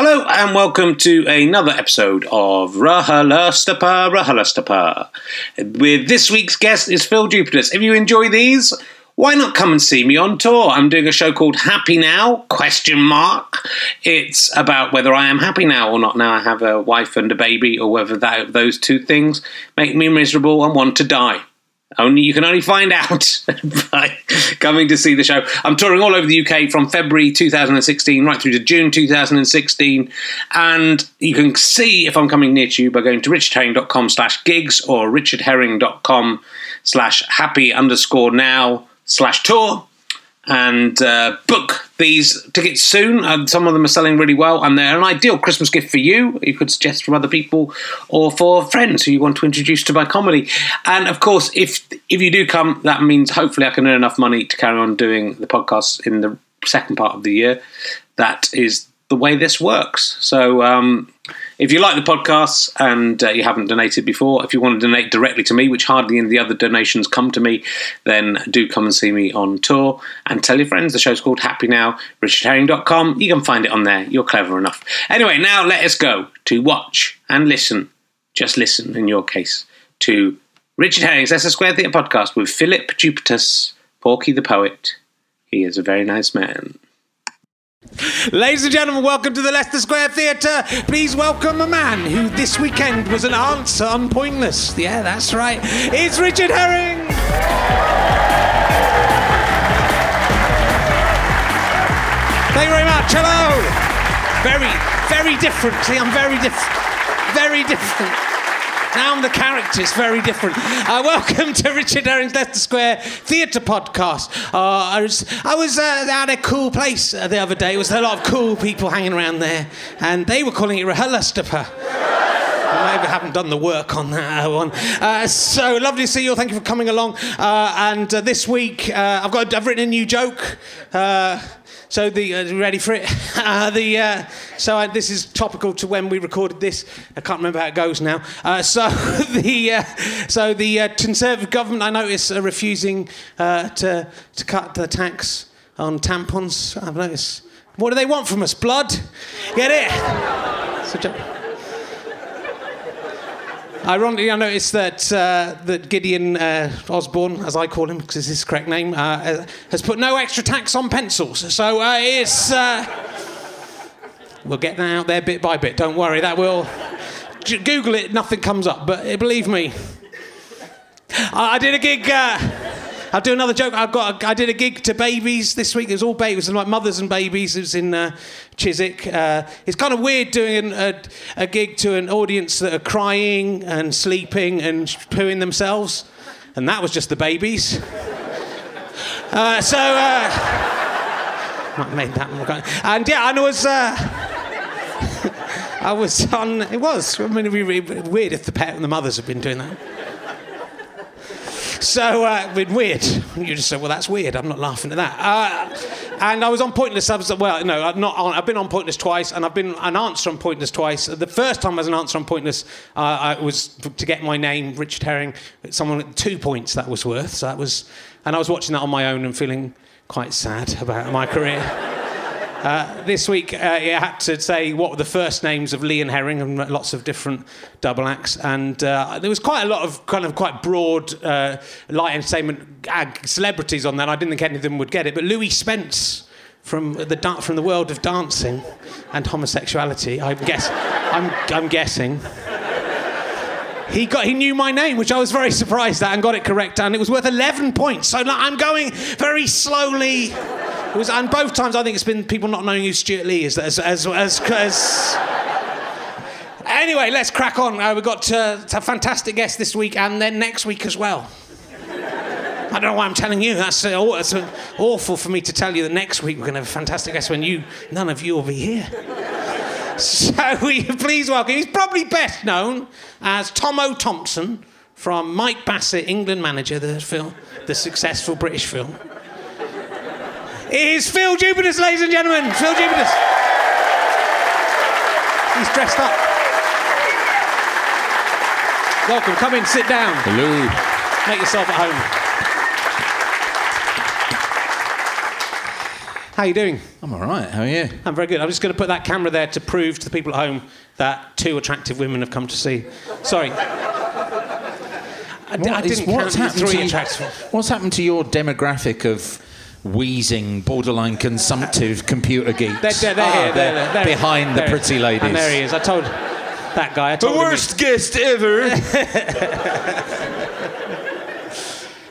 Hello and welcome to another episode of Rahalastapa Rahalastapa. With this week's guest is Phill Jupitus. If you enjoy these, why not come and see me on tour? I'm doing a show called Happy Now? Question mark. It's about whether I am happy now or not. Now I have a wife and a baby, or whether that, those two things make me miserable and want to die. Only you can only find out by coming to see the show. I'm touring all over the UK from February 2016 right through to June 2016, and you can see if I'm coming near to you by going to richardherring.com slash gigs or richardherring.com slash happy underscore now slash tour and uh, book these tickets soon. Uh, some of them are selling really well, and they're an ideal Christmas gift for you. You could suggest from other people or for friends who you want to introduce to my comedy. And of course, if if you do come, that means hopefully I can earn enough money to carry on doing the podcast in the second part of the year. That is the way this works. So. Um, if you like the podcasts and uh, you haven't donated before, if you want to donate directly to me, which hardly any of the other donations come to me, then do come and see me on tour and tell your friends. The show's called Happy Now, richardherring.com. You can find it on there. You're clever enough. Anyway, now let us go to watch and listen, just listen in your case, to Richard Herring's Leicester Square Theatre podcast with Philip Jupitus, Porky the Poet. He is a very nice man. Ladies and gentlemen, welcome to the Leicester Square Theatre. Please welcome a man who this weekend was an answer on Pointless. Yeah, that's right. It's Richard Herring. Thank you very much. Hello. Very, very different. See, I'm very different. Very different. Now I'm the character, it's very different. Uh, welcome to Richard Herring's Leicester Square Theatre Podcast. Uh, I was, I was uh, at a cool place uh, the other day. There was a lot of cool people hanging around there, and they were calling it Rahalastapa. I maybe haven't done the work on that uh, one. Uh, so lovely to see you all. Thank you for coming along. Uh, and uh, this week, uh, I've got I've written a new joke. So the uh, ready for it? Uh, the uh, so I, this is topical to when we recorded this. I can't remember how it goes now. Uh, so the uh, so the uh, Conservative government, I notice, are refusing to to cut the tax on tampons. I've noticed. What do they want from us? Blood? Get it? Ironically, I noticed that uh, that Gideon uh, Osborne, as I call him because it's his correct name, uh, has put no extra tax on pencils. So uh, it's uh, we'll get that out there bit by bit. Don't worry, that will. Google it, nothing comes up. But uh, believe me, I, I did a gig. I'll do another joke. I've got. A, I did a gig to babies this week. It was all babies, and like mothers and babies. It was in uh, Chiswick. Uh, it's kind of weird doing an, a, a gig to an audience that are crying and sleeping and pooing themselves, and that was just the babies. Uh, so. Uh, I made that one. And yeah, and it was. Uh, I was on. It was. I mean, it'd be weird if the pet and the mothers had been doing that. So, uh, weird. You just said, well, that's weird. I'm not laughing at that. Uh, and I was on Pointless. Was, well, no, not on, I've been on Pointless twice, and I've been an answer on Pointless twice. The first time I was an answer on Pointless, uh, I was to get my name, Richard Herring, someone at two points that was worth. So that was, and I was watching that on my own and feeling quite sad about my career. Uh, this week, uh, you had to say what were the first names of Lee and Herring and lots of different double acts. And uh, there was quite a lot of kind of quite broad uh, light entertainment celebrities on that. I didn't think any of them would get it. But Louie Spence from the, from the world of dancing and homosexuality, I guess, I'm, I'm guessing. He got he knew my name, which I was very surprised at, and got it correct, and it was worth 11 points. So like, I'm going very slowly. It was, and both times I think it's been people not knowing who Stewart Lee is as as as. as Anyway, let's crack on. Uh, we've got uh, a fantastic guest this week and then next week as well. I don't know why I'm telling you. That's, uh, that's uh, awful for me to tell you that next week we're going to have a fantastic guest when you, none of you will be here. So will you please welcome, he's probably best known as Tomo Thompson from Mike Bassett, England manager, the film, the successful British film. Is Phill Jupitus, ladies and gentlemen. Phill Jupitus. He's dressed up. Welcome, come in, sit down. Hello. Make yourself at home. How you doing? I'm all right. How are you? I'm very good. I'm just going to put that camera there to prove to the people at home that two attractive women have come to see. Sorry. I, d- I What is- didn't what's you happened three to attractive. What's happened to your demographic of wheezing, borderline consumptive computer geeks? They're, they're, they're Ah, here. They're, they're, they're behind the pretty ladies. And there he is. I told that guy. I The told him worst guest ever.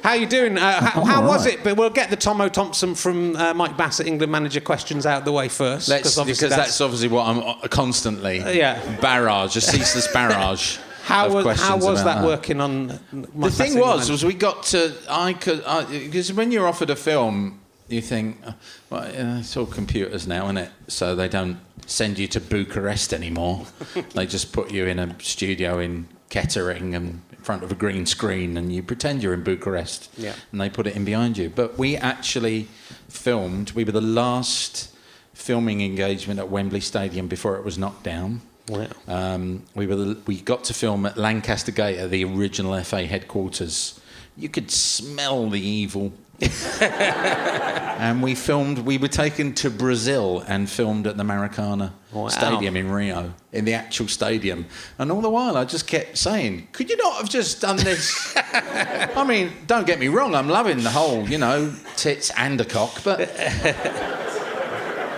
How you doing? Uh, how how all was it? But we'll get the Tomo Thompson from uh, Mike Bassett, England manager, questions out the way first. Let's, because that's, obviously what I'm uh, constantly. yeah. Barrage, a ceaseless barrage. how of was, how was about that, working on? Mike The thing was, was we got to I could because when you're offered a film, you think, uh, well, it's all computers now, isn't it? So they don't send you to Bucharest anymore. they just put you in a studio in Kettering and in front of a green screen, and you pretend you're in Bucharest. Yeah. And they put it in behind you. But we actually filmed. We were the last filming engagement at Wembley Stadium before it was knocked down. Wow. Um, we were the, we got to film at Lancaster Gate at the original FA headquarters. You could smell the evil. and we filmed. We were taken to Brazil and filmed at the Maracana Wow. Stadium in Rio, in the actual stadium. And all the while, I just kept saying, "Could you not have just done this?" I mean, don't get me wrong. I'm loving the whole, you know, tits and a cock, but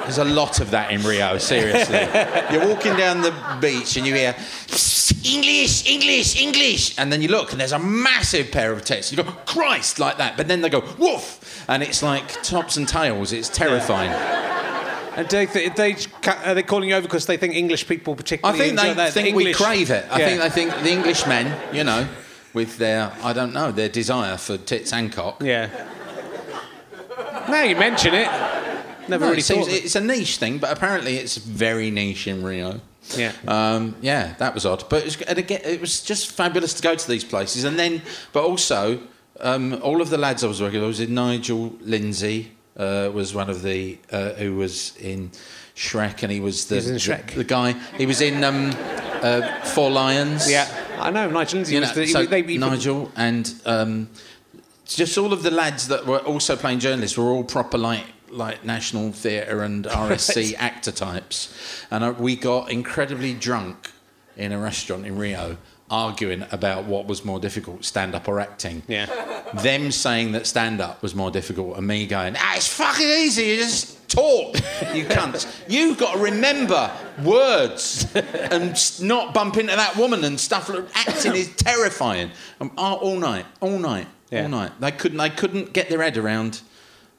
there's a lot of that in Rio, seriously. You're walking down the beach and you hear English, English, English, and then you look and there's a massive pair of tits. You go, Christ, like that. But then they go, woof, and it's like tops and tails. It's terrifying. And do they, th- they are they calling you over because they think English people particularly I think enjoy they that? think we English- crave it. I Yeah. think they think the Englishmen, you know, with their, I don't know, their desire for tits and cock. Yeah. Now you mention it, never No, really it seems, thought. it's a niche thing, but apparently it's very niche in Rio. Yeah. Um, yeah, that was odd. But it was, and again, it was just fabulous to go to these places. And then, but also, um, all of the lads I was working with, I was in Nigel Lindsay, uh, was one of the, uh, who was in Shrek, and he was the, He was in the-. The, guy, he was in um, uh, Four Lions. Yeah, I know Nigel Lindsay You was know, the, so they, he- Nigel and um, just all of the lads that were also playing journalists were all proper like like National Theatre and RSC actor types, and uh, we got incredibly drunk in a restaurant in Rio. Arguing about what was more difficult, stand up or acting. Yeah. Them saying that stand up was more difficult, and me going, ah, it's fucking easy, you just talk, you cunts. You've got to remember words and not bump into that woman and stuff. Acting is terrifying. Um, all all night, all night, Yeah. all night. They couldn't, they couldn't get their head around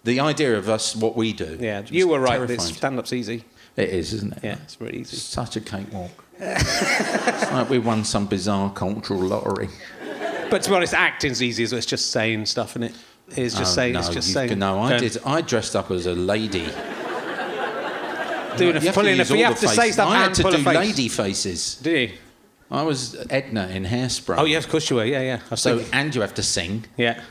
the idea of us, what we do. Yeah, you were right. This stand-up's easy. It is, isn't it? Yeah, it's really easy. such a cakewalk. it's like we won some bizarre cultural lottery. But to be honest, acting's easy. So it's just saying stuff, and it is just Oh, saying. no, it's just saying. No, I don't- did. I dressed up as a lady. Doing a full in a, you have to say stuff I had to do lady faces. Do you? I was Edna in Hairspray. Oh yeah, of course you were. Yeah, yeah. So thinking- and you have to sing. yeah.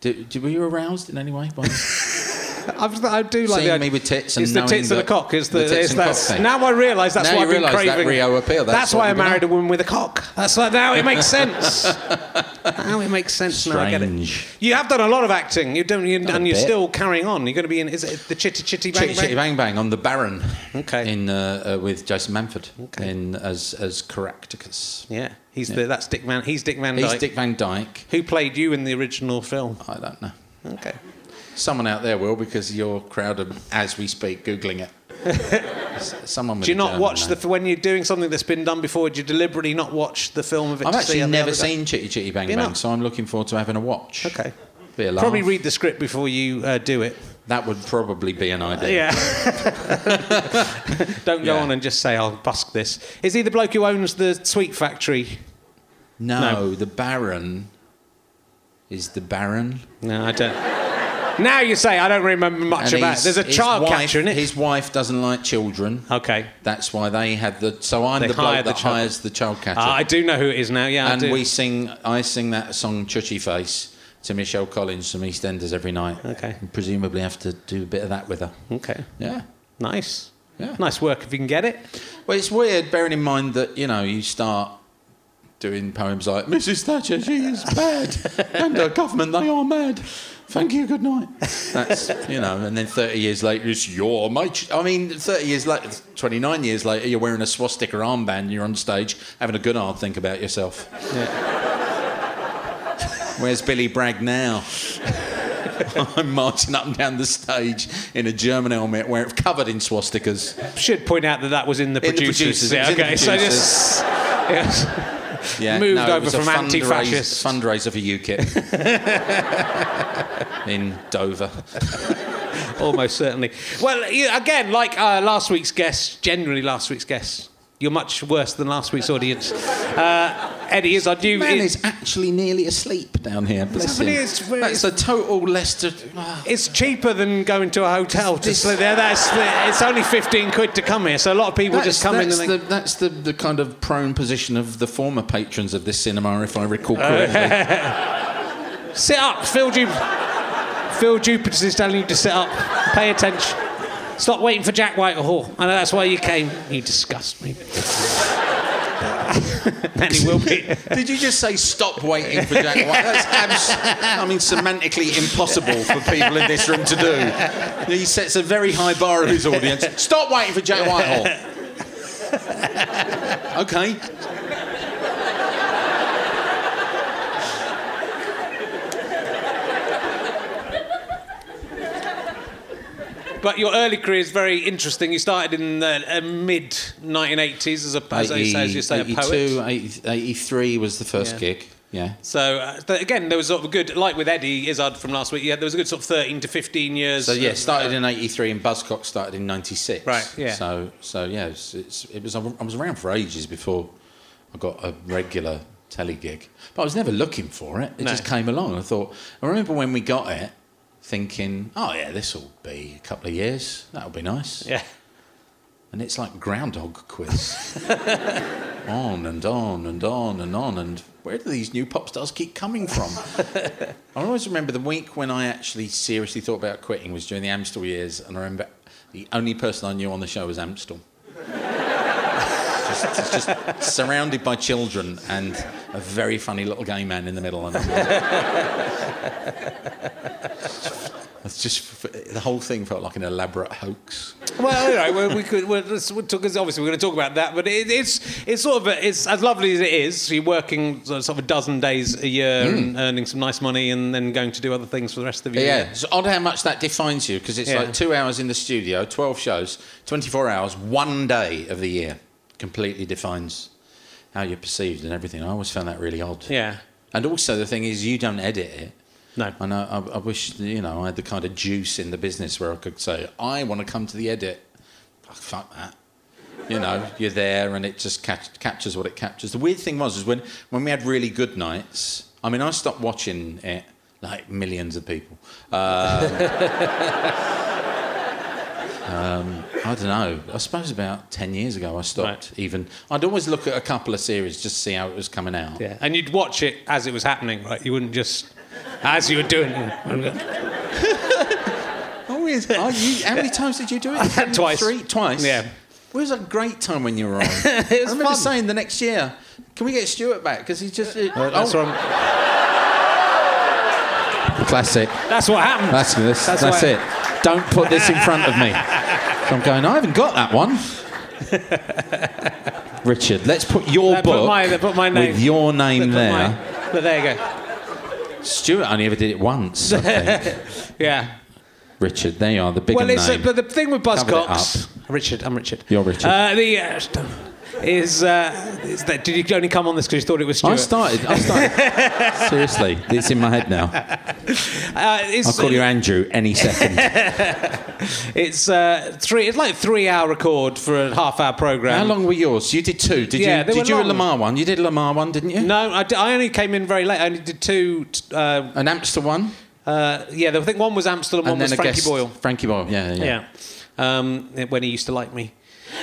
Did, did, were you aroused in any way? By I've, I do like Seeing the, me with tits and it's the knowing tits and the cock. Is the, the tits it's and that's, cock now I realise that's Now why I've been realise that craving. Rio appeal, that's what why I you've been married a woman with a cock. That's why now it makes sense. now it makes sense. Now I get it. Strange. You have done a lot of acting. You don't, you, Done and you're bit. still carrying on. You're going to be in. Is it the Chitty Chitty Bang Chitty Chitty Bang? Bang Bang on the Baron. Okay. In uh, uh, with Jason Manford. Okay. In as as Caractacus. Yeah, he's the that's Dick Van. He's Dick Van He's Dyke. Dick Van Dyke. Who played you in the original film? I don't know. Okay. Someone out there will because your crowd are, as we speak, googling it. Someone. with Do you not German watch name. the when you're doing something that's been done before? Do you deliberately not watch the film of it? I've actually never seen Chitty Chitty Bang Bang, so I'm looking forward to having a watch. Okay. Be a laugh. Probably read the script before you uh, do it. That would probably be an idea. Yeah. Don't go Yeah. on and just say, I'll busk this. Is he the bloke who owns the sweet factory? No, No. the Baron is the Baron. No, I don't. Now you say, I don't remember much And about it. There's a child wife, catcher in it. His wife doesn't like children. Okay. That's why they had the. So I'm They the hired bloke the that child- hires the child catcher. Ah, I do know who it is now, yeah. I and do. we sing. I sing that song "Chu-Chi Face" to Michelle Collins from EastEnders every night. Okay. And presumably have to do a bit of that with her. Okay. Yeah. Nice. Yeah. Nice work if you can get it. Well, it's weird, bearing in mind that you know you start doing poems like "Mrs. Thatcher, she is bad, and her government, they are mad." Thank you. Good night. That's you know, and then thirty years later, it's your mate. I mean, thirty years later, twenty-nine years later, you're wearing a swastika armband. and You're on stage having a good hard think about yourself. Where's Billy Bragg now? I'm marching up and down the stage in a German helmet, where covered in swastikas. Should point out that that was in the In the producers. producers, it was Yeah, okay, so just yes. Yeah, Moved no, over from anti-fascist. fundraiser for UKIP in Dover. almost certainly. Well, again, like uh, last week's guests, generally last week's guests, you're much worse than last week's audience. Uh, Eddie is I do. Man it- is actually nearly asleep down here. Bless him. it's very- That's a total Leicester. It's cheaper than going to a hotel to This- sleep there. That's it's only fifteen quid to come here, so a lot of people just come in and that's, they, the, that's the, the kind of prone position of the former patrons of this cinema, if I recall correctly. sit up. Phil, Ju- Phil Jupiter is telling you to sit up. Pay attention. Stop waiting for Jack Whitehall. I know that's why you came. You disgust me. and he will be. Did you just say stop waiting for Jack White? That's abs- I mean, semantically impossible for people in this room to do. He sets a very high bar of his audience. Stop waiting for Jack Whitehall. Okay. But your early career is very interesting. You started in the uh, mid 1980s as a as, I say, as you say, a poet. 80 83 was the first Yeah. gig. Yeah. So uh, th- again, there was sort of a good, like with Eddie Izzard from last week. Yeah, there was a good sort of 13 to 15 years. So yeah, of, started uh, in '83 and Buzzcock started in '96. Right, yeah. So so yeah, it's, it's, it was I was around for ages before I got a regular telly gig, but I was never looking for it. It No. just came along. I thought I remember when we got it, thinking, oh yeah, this will be a couple of years. That'll be nice. yeah. And it's like Groundhog Quiz. on and on and on and on. And where do these new pop stars keep coming from? I always remember the week when I actually seriously thought about quitting was during the Amstell years. And I remember the only person I knew on the show was Amstell. just, just surrounded by children and a very funny little gay man in the middle. And it's just the whole thing felt like an elaborate hoax. Well, anyway, well, we could. Well, let's, we'll talk, 'cause obviously, we're going to talk about that. But it, it's it's sort of a, it's as lovely as it is. You're working sort of a dozen days a year and hmm. earning some nice money, and then going to do other things for the rest of your Yeah, year. Yeah, it's odd how much that defines you because it's Yeah. like two hours in the studio, 12 shows, 24 hours, one day of the year completely defines how you're perceived and everything. I always found that really odd. Yeah. And also, the thing is, you don't edit it. No. And I, I, I wish, you know, I had the kind of juice in the business where I could say, I want to come to the edit. Fuck, fuck that. You know, you're there and it just catch, captures what it captures. The weird thing was, is when, when we had really good nights, I mean, I stopped watching it like millions of people. Um, um, I don't know. I suppose about 10 years ago I stopped Right. even. I'd always look at a couple of series just to see how it was coming out. Yeah. And you'd watch it as it was happening, right? You wouldn't just as you were doing it. Oh, yes. Are you, how many times did you do it? Twice. Three? Twice? Yeah. It was a great time when you were on. was I remember fun. saying the next year, can we get Stewart back? Because he's just. That's, oh, wrong. classic. That's what happened. That's, this, That's that's, why- it. Don't put this in front of me. So I'm going, I haven't got that one. Richard, let's put your They put book my- put my name- with your name there. my- but there you go. Stewart only ever did it once. Yeah. Richard, there you are, the bigger Well, it's, uh, but the thing with Buzzcocks, Richard, I'm Richard. You're Richard. Uh, the uh, is uh, is that did you only come on this because you thought it was Stewart? I started. I started. Seriously, it's in my head now. Uh, it's, I'll call you Andrew any second. It's uh, three. It's like three hour record for a half hour program. How long were yours? You did two. Did Yeah, you? Did you a long. Lamarr one? You did a Lamarr one, didn't you? No, I, d- I only came in very late. I only did two. t- Uh, An Amstell one, uh, yeah, I think one was Amsterdam, one was a Frankie guest. Boyle. Frankie Boyle. Yeah, yeah. Yeah, um, when he used to like me.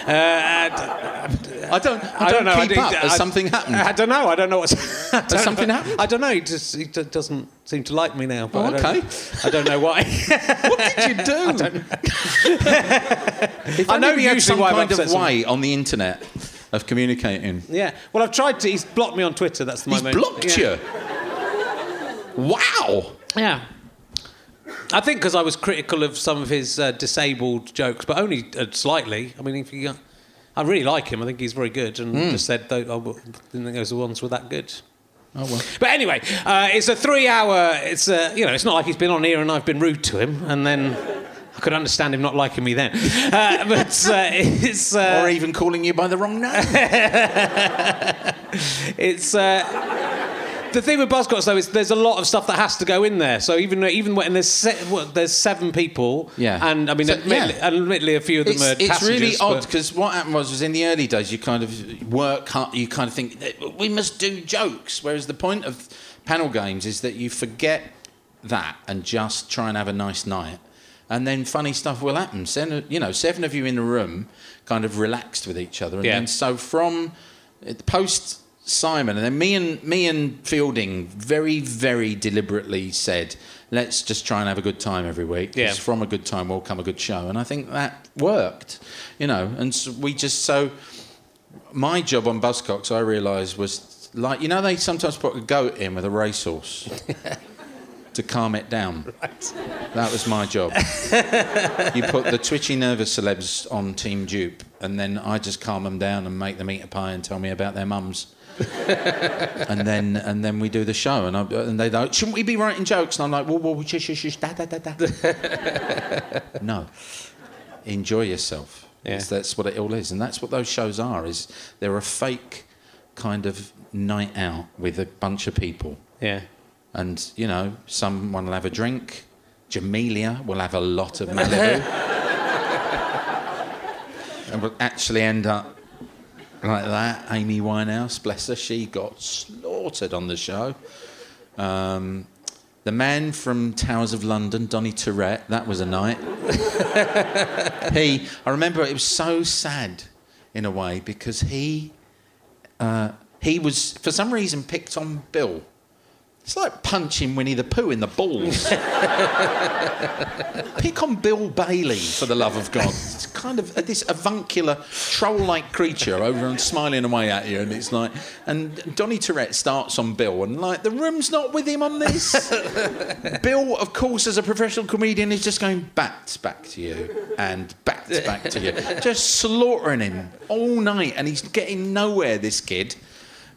Uh, and- I don't. I, I don't know. I up. Has I- something happened? I don't know. I don't know what's. I don't something know. happened? I don't know. He just he d- doesn't seem to like me now. But Oh, I don't- okay. I don't know why. what did you do? I know only we had some kind of way on the internet of communicating. yeah. Well, I've tried to. He's blocked me on Twitter. That's my He's blocked yeah. you. Wow. Yeah. I think because I was critical of some of his uh, disabled jokes, but only uh, slightly. I mean, if you, I really like him. I think he's very good, and Hmm. just said though, I didn't think those ones were that good. Oh well. But anyway, uh, it's a three-hour. It's a, you know, it's not like he's been on here and I've been rude to him, and then I could understand him not liking me then. Uh, but uh, it's uh, Or even calling you by the wrong name. it's. The thing with Buzzcocks though is there's a lot of stuff that has to go in there. So even even when there's se- what, there's seven people, Yeah. and I mean, So, admittedly, yeah. admittedly, a few of them it's, are it's really odd because what happened was, was in the early days you kind of work hard, you kind of think we must do jokes, whereas the point of panel games is that you forget that and just try and have a nice night, and then funny stuff will happen. Seven, you know, seven of you in the room, kind of relaxed with each other, and Yeah. then so from uh, post Simon, and then me and me and Fielding very very deliberately said. Let's just try and have a good time every week. Yeah. from a good time will come a good show, and I think that worked, you know. And so we just so my job on Buzzcocks, I realised was like you know they sometimes put a goat in with a racehorse to calm it down. That was my job. you put the twitchy nervous celebs on Team Dupe, and then I just calm them down and make them eat a pie and tell me about their mums. and then and then we do the show, and I, and they go, shouldn't we be writing jokes? And I'm like, whoa, whoa, shush, shush, shush, da, da, da, da. no, enjoy yourself. Yeah. That's what it all is, and that's what those shows are. Is they're a fake kind of night out with a bunch of people, yeah. and you know, someone will have a drink. Jamelia will have a lot of Malibu, and will actually end up like that. Amy Winehouse, bless her, she got slaughtered on the show. Um, the man from Towers of London, Donny Tourette, that was a night. he, I remember it was so sad in a way because he, uh, he was for some reason picked on Bill. It's like punching Winnie the Pooh in the balls. Pick on Bill Bailey, for the love of God. It's kind of this avuncular, troll like creature over and smiling away at you. And it's like, and Donny Tourette starts on Bill, and like, the room's not with him on this. Bill, of course, as a professional comedian, is just going bats back to you and bats back to you. Just slaughtering him all night. And he's getting nowhere, this kid.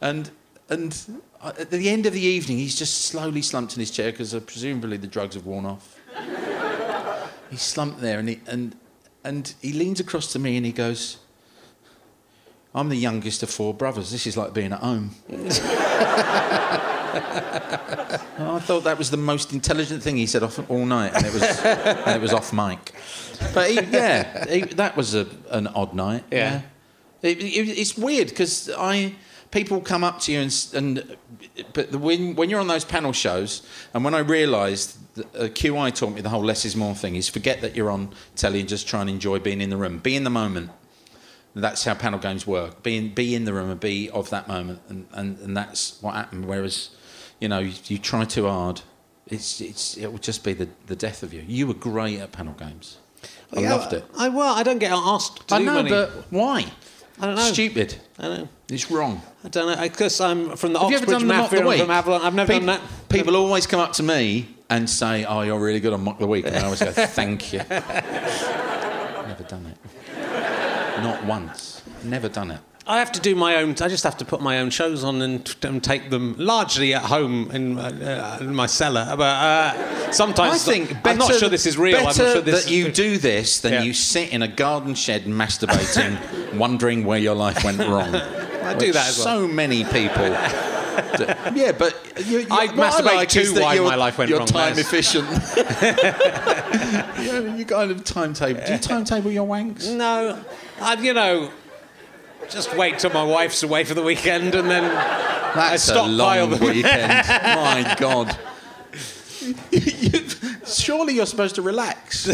And and at the end of the evening, he's just slowly slumped in his chair because uh, presumably the drugs have worn off. he's slumped there, and he and and he leans across to me and he goes, "I'm the youngest of four brothers. This is like being at home." I thought that was the most intelligent thing he said off all night, and it was and it was off mic. But he, yeah, he, that was a, an odd night. Yeah. It, it, it's weird because I people come up to you and, and but the, when when you're on those panel shows and when I realised uh, QI taught me the whole less is more thing is forget that you're on telly and just try and enjoy being in the room, be in the moment. That's how panel games work. Be in, be in the room and be of that moment, and, and, and that's what happened. Whereas, you know, you, you try too hard, it's it's it will just be the, the death of you. You were great at panel games. I Yeah, loved it. I well, I don't get asked to I know, many. but why? I don't know. Stupid. I don't know. It's wrong. I don't know because I'm from the Have Oxbridge done the mock Mafia. the I'm week? from Avalon. I've never people, done that. People always come up to me and say, "Oh, you're really good on mock the week," and I always go, "Thank you." never done it. Not once. Never done it. I have to do my own. I just have to put my own shows on and, and take them largely at home in, uh, in my cellar. But uh, sometimes I think I'm not sure this is real. I'm not sure this that you do this than Yeah. you sit in a garden shed masturbating, wondering where your life went wrong. I do that as well. So many people. Yeah, but you, you, I masturbate like too why my life went you're wrong, time Les. efficient. you, know, you kind of timetable. Do you timetable your wanks? No, I, you know, just wait till my wife's away for the weekend and then That's I a stockpile long them. weekend. My God. Surely you're supposed to relax.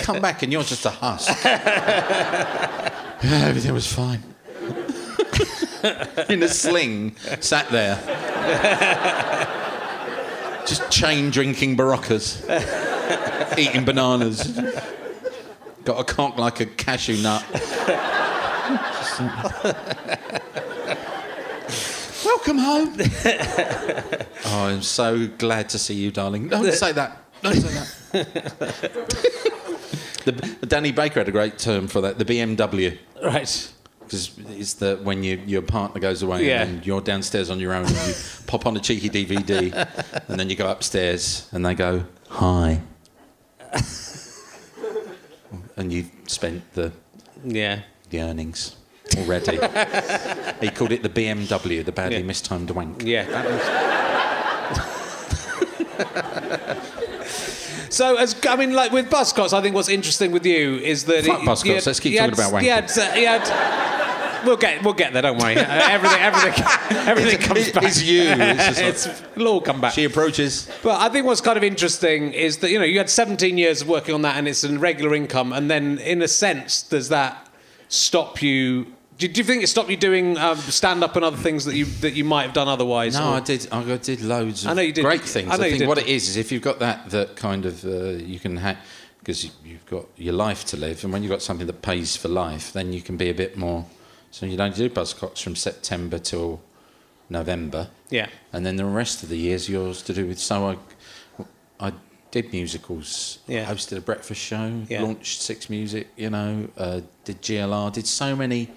Come back and you're just a husk. Everything was fine. In a sling, sat there. Just chain drinking Beroccas. Eating bananas. Got a cock like a cashew nut. Welcome home. oh, I'm so glad to see you, darling. Don't say that. Don't say that. The, Danny Baker had a great term for that. The BMW. Right. Because it's the when you, your partner goes away Yeah. and you're downstairs on your own and you pop on a cheeky DVD and then you go upstairs and they go hi and you've spent the Yeah. the earnings already. he called it the BMW, the badly Yeah. mistimed wank. Yeah. so, as I mean, like with Buzzcocks, I think what's interesting with you is that Fuck it- had- let's keep talking had- about wanking. had, uh, had- we'll get we'll get there, don't worry. Uh, everything everything everything It's- comes it- back. it's you, it's like- It's- it'll all come back. She approaches. But I think what's kind of interesting is that you know you had 17 years of working on that, and it's a regular income, and then in a sense, does that stop you? Do, do you think it stopped you doing um, stand up and other things that you that you might have done otherwise? No, or- I did. I did loads of I know you did. great things. I you think did. what it is is if you've got that that kind of uh, you can have because you, you've got your life to live, and when you've got something that pays for life, then you can be a bit more. So you don't do Buzzcocks from September till November, yeah, and then the rest of the year's yours to do with. So I, I did musicals. Yeah. hosted a breakfast show. Yeah. Launched Six Music. You know, uh, did GLR. Did so many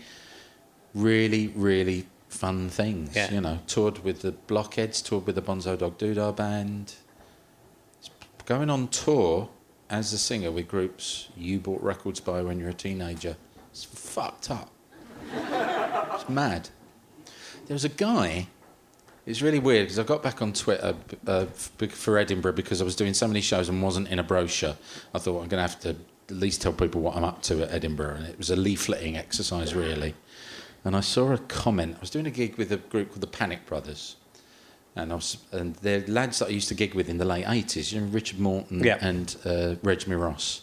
really, really fun things. Yeah. You know, toured with the Blockheads, toured with the Bonzo Dog Doodah band. Going on tour as a singer with groups you bought records by when you were a teenager. It's fucked up. It's mad. There was a guy. It's really weird because I got back on Twitter uh, for Edinburgh because I was doing so many shows and wasn't in a brochure. I thought I'm going to have to at least tell people what I'm up to at Edinburgh, and it was a leafleting exercise, really. And I saw a comment. I was doing a gig with a group called the Panic Brothers, and I was, and they're lads that I used to gig with in the late '80s. You know, Richard Morton Yeah. and uh, Reg Ross.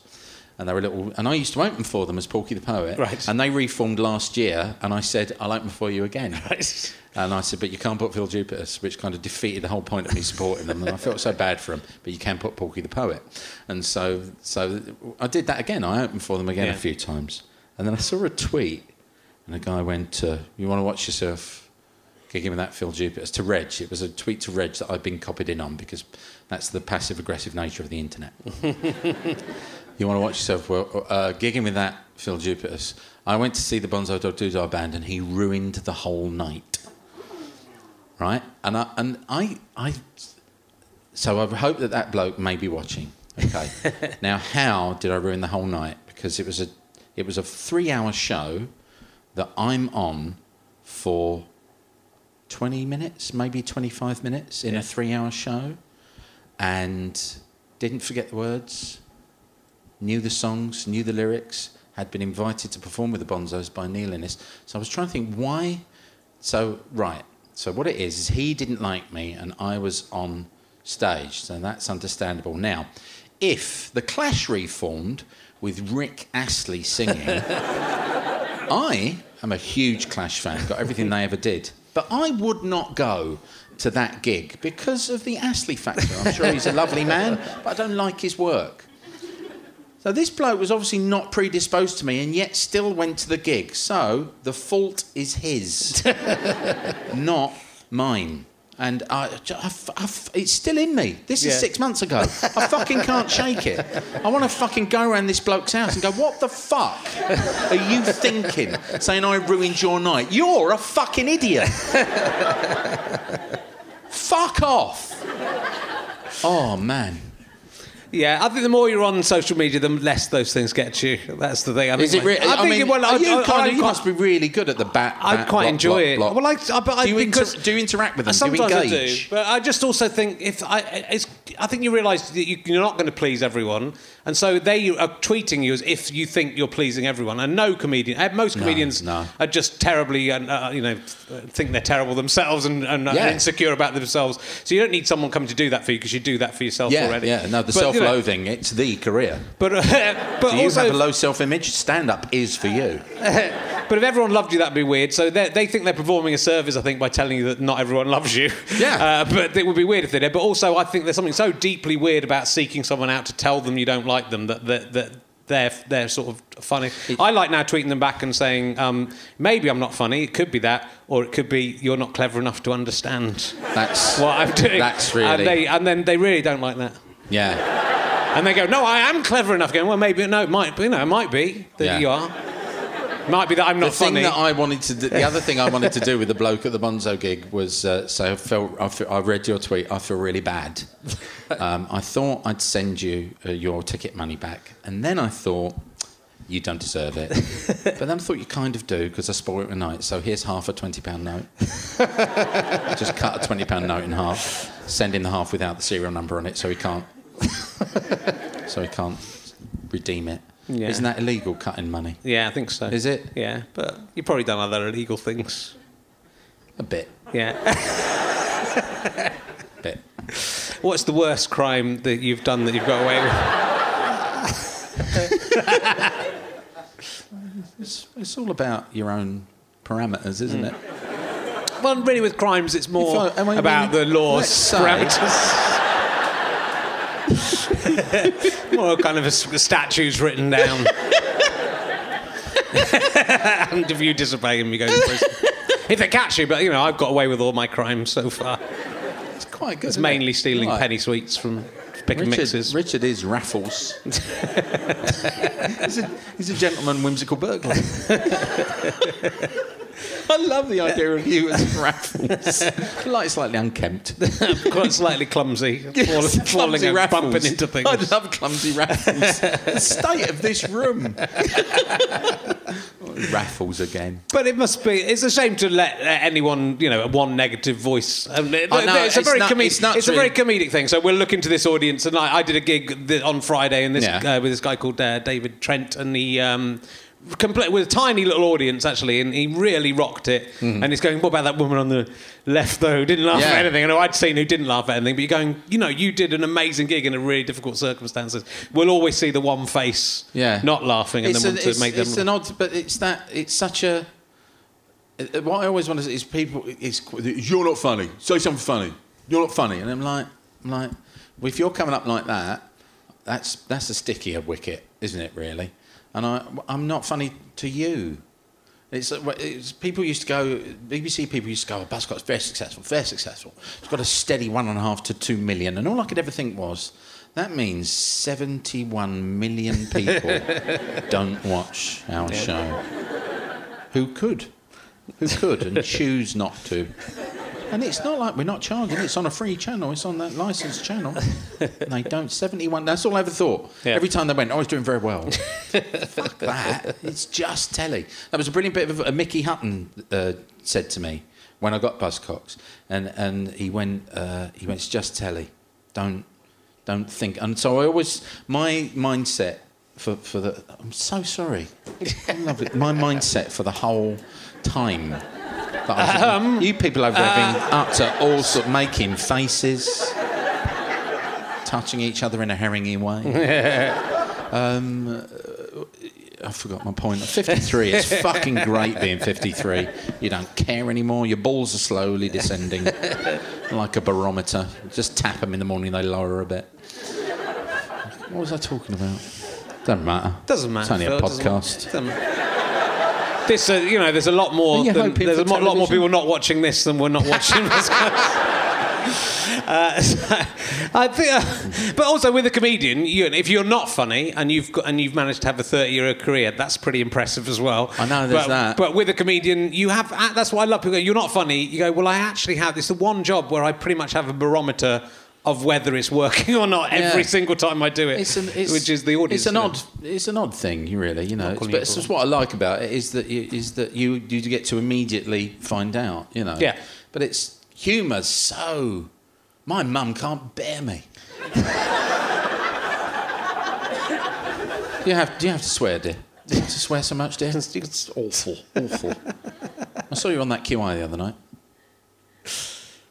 And they were little, and I used to open for them as Porky the Poet. Right. And they reformed last year, and I said, "I'll open for you again." Right. And I said, but you can't put Phill Jupitus, which kind of defeated the whole point of me supporting them. And I felt so bad for them. But you can put Porky the Poet. And so, so I did that again. I opened for them again Yeah. a few times. And then I saw a tweet, and a guy went, uh, "You want to watch yourself gigging with that Phill Jupitus to Reg?" It was a tweet to Reg that I've been copied in on because that's the passive aggressive nature of the internet. You want to watch yourself well, uh, gigging with that Phill Jupitus. I went to see the Bonzo Dog Doodah band, and he ruined the whole night. Right, and I and I I. So I hope that that bloke may be watching. Okay. now, how did I ruin the whole night? Because it was a it was a three hour show that I'm on for twenty minutes, maybe twenty five minutes in Yeah. a three hour show, and didn't forget the words knew the songs, knew the lyrics, had been invited to perform with the Bonzos by Neil Innes. So I was trying to think why. So, right. So, what it is, is he didn't like me and I was on stage. So, that's understandable. Now, if The Clash reformed with Rick Astley singing, I am a huge Clash fan, got everything they ever did. But I would not go to that gig because of the Astley factor. I'm sure he's a lovely man, but I don't like his work. So this bloke was obviously not predisposed to me and yet still went to the gig. So the fault is his, not mine. And I, I- I- it's still in me. This is Yeah. six months ago. I fucking can't shake it. I want to fucking go around this bloke's house and go, what the fuck are you thinking? Saying I ruined your night. You're a fucking idiot. fuck off. Oh, man. Yeah, I think the more you're on social media, the less those things get you. That's the thing. I Is think it really? I, I, think mean, well, I, you, I, kind of, you must be really good at the bat. I quite block, enjoy block, it. block. Well, I, I, but I, do, you inter- do you interact with them? sometimes do you I do, engage? but I just also think if I, it's, I think you realise that you, you're not going to please everyone, and so they are tweeting you as if you think you're pleasing everyone. And no comedian, uh, most comedians no. are just terribly, uh, uh, you know, think they're terrible themselves and, and uh, Yeah. insecure about themselves. So you don't need someone coming to do that for you because you do that for yourself Yeah, already. yeah. No, the But, you know, self-loathing, it's the career. But, uh, but Do you also, have a low self-image? Stand-up is for you. But if everyone loved you, that'd be weird. So they they think they're performing a service, I think, by telling you that not everyone loves you. Yeah. Uh, but it would be weird if they did. But also, I think there's something so deeply weird about seeking someone out to tell them you don't like them that that, that they're they're sort of funny. I like now tweeting them back and saying um, maybe I'm not funny. It could be that, or it could be you're not clever enough to understand That's what I'm doing. That's really And, they, and then they really don't like that. yeah. and they go, "No, I am clever enough." Going, "Well, maybe no, it might, you know, it might be that Yeah. you are. Might be that I'm not The not thing that I wanted to, do, the other thing I wanted to do with the bloke at the Bonzo gig was, uh, so I felt, I, feel, I read your tweet. I feel really bad. Um, I thought I'd send you uh, your ticket money back, and then I thought you don't deserve it. but then I thought you kind of do because I spoiled it night. So here's half a twenty pound note. Just cut a twenty pound note in half. Send him the half without the serial number on it, so he can't. so he can't redeem it. Yeah. not that illegal? Cutting money. yeah, I think so. Is it? Yeah, but you've probably done other illegal things. A bit. Yeah. bit. What's the worst crime that you've done that you've got away with? It's, it's all about your own parameters, isn't Hmm. it? Well, really, with crimes, it's more I- I mean, about the law's parameters. more kind of a, statues written down. and if you disobey them, you go to prison. if they catch you, but you know, I've got away with all my crimes so far. It's quite good. It's mainly it? stealing Right. penny sweets from pick Richard, mixes. Richard is Raffles. he's, a, he's a gentleman whimsical burglar. I love the idea of you as Raffles. like slightly unkempt. Quite slightly clumsy, fall, falling Clumsy and Raffles. bumping into things. I love clumsy Raffles. the state of this room. Raffles again. But it must be. It's a shame to let uh, anyone, you know, one negative voice. Um, it- I know, it's a very not- comedic. it's It's, a very comedic thing. So we'll look into this audience. And I, I did a gig th- on Friday, and this Yeah. uh, with this guy called uh, David Trent, and he. Um, Complete with a tiny little audience actually, and he really rocked it. And he's going, "What about that woman on the left though? Who didn't laugh Mm-hmm. Yeah. at anything?" And I'd seen who didn't laugh at anything. But you're going, you know, you did an amazing gig in a really difficult circumstances. We'll always see the one face, Yeah. not laughing, and it's, then a- want to it's, make them. it's an odd, but it's that it's such a. uh, What I always want to say is people. It's you're not funny. Say something funny. You're not funny, and I'm like, I'm like, well, if you're coming up like that, that's that's a stickier wicket, isn't it? Really, and I I'm not funny to you. It's, uh, it's people used to go. BBC people used to go. Oh, very successful, very successful. It's got a steady one and a half to two million, and all I could ever think was that means seventy-one million people don't watch our show. Who could? Who could and choose not to? And it's not like we're not charging. It's on a free channel. It's on that licensed channel. And they don't. Seventy-one. That's all I ever thought. Yeah. Every time they went, "Oh, he's doing very well." Fuck that. It's just telly. That was a brilliant bit of a Mickey Hutton uh, said to me when I got Buzzcocks, and and he went uh, he went, "It's just telly. Don't don't think." And so I always my mindset for for the. I'm so sorry. My mindset for the whole time. That I was- Um, you people over there being up to all sort of making faces, touching each other in a herringy way. Um, I forgot my point. 53. It's fucking great being 53. You don't care anymore. Your balls are slowly descending like a barometer. Just tap them in the morning, they lower a bit. What was I talking about? Doesn't matter. Doesn't matter. It's only a Phil, doesn't podcast. This, uh, you know, there's a lot more. Than, there's a for lot more people not watching this than we're not watching this. Uh, so, I think, uh, but also with a comedian, you, if you're not funny and you've got, and you've managed to have a 30 year career, that's pretty impressive as well. I know, there's but, that. But with a comedian, you have. uh, That's why I love people. go, You're not funny. You go, well, I actually have. It's the one job where I pretty much have a barometer of whether it's working or not every Yeah. single time I do it. It's an, it's, which is the audience. It's an you know. odd, it's an odd thing, you really. You know, it's, but it's just what I like about it is that you, is that you you get to immediately find out. You know. Yeah. But it's humour's so. My mum can't bear me. do you have Do you have to swear, dear? Do you have to swear so much, dear? It's awful, awful. I saw you on that QI the other night.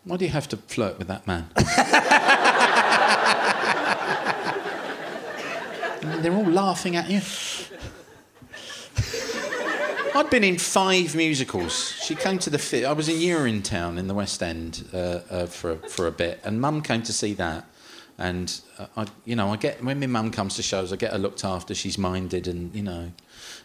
Why do you have to flirt with that man? They're all laughing at you. I'd been in five musicals. She came to the. Fi- I was in Urinetown in the West End uh, uh, for for a bit, and Mum came to see that. And uh, I, you know, I get when my mum comes to shows, I get her looked after. She's minded, and you know,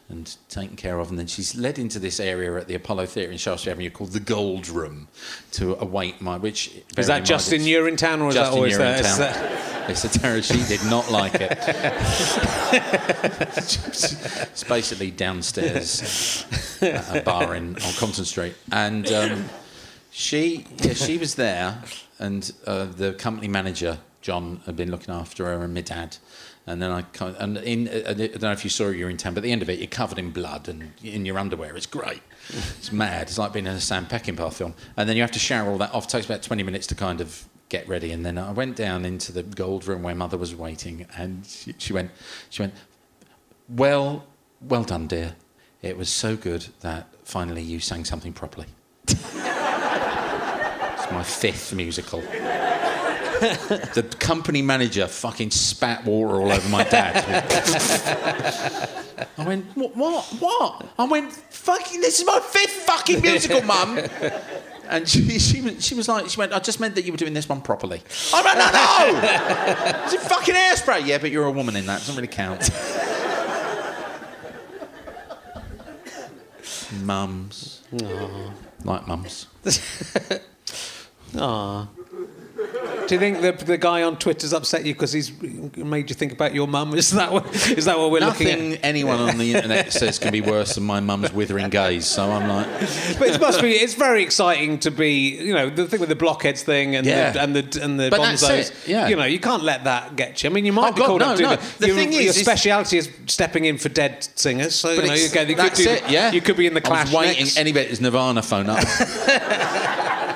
and taken care of. And then she's led into this area at the Apollo Theatre in Shaftesbury Avenue called the Gold Room to await my. Which Is that just in Urinetown or is Just that always there? That- It's a terror. She did not like it. it's basically downstairs at a bar in on Compton Street, and um, she yeah, she was there, and uh, the company manager John had been looking after her and my dad. And then I kind of, and in, uh, I don't know if you saw it, you're in town, but at the end of it, you're covered in blood and in your underwear. It's great. It's mad. It's like being in a Sam Peckinpah film. And then you have to shower all that off. It takes about 20 minutes to kind of get ready. And then I went down into the gold room where mother was waiting, and she, she went, she went, well, well done, dear. It was so good that finally you sang something properly. it's my fifth musical. the company manager fucking spat water all over my dad. I went, what, what, what? I went, fucking, this is my fifth fucking musical, mum. And she, she, was- she was like, she went, I just meant that you were doing this one properly. I went, no, no! Is it fucking hairspray? Yeah, but you're a woman in that. It doesn't really count. mums. Like mums. Aw. Do you think the, the guy on Twitter's upset you because he's made you think about your mum? Is that what, is that what we're looking Nothing at? anyone on the internet says can be worse than my mum's withering gaze. So I'm like, But it must be. It's very exciting to be. You know, the thing with the blockheads thing and Yeah. the, and the and the But that's bonzos. it, yeah. You know, you can't let that get you. I mean, you might Oh, be God, called no, up to no. the, your, thing is- is- speciality is stepping in for dead singers. So you know, you, go, you could do, it. Yeah, You could be in the I Clash was waiting. next. Any bit is Nirvana phone up.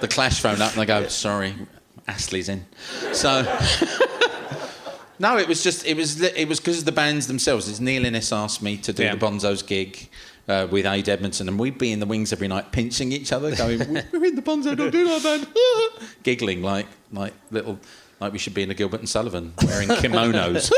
the Clash phone up, and they go, "Sorry, Astley's in." So. No, it was just it was it was because of the bands themselves. It's Neil Innes asked me to do Yeah. the Bonzos gig uh, with Ade Edmondson, and we'd be in the wings every night, pinching each other, going, "We're in the Bonzo, don't do that, band," giggling like like little like we should be in a Gilbert and Sullivan wearing kimonos.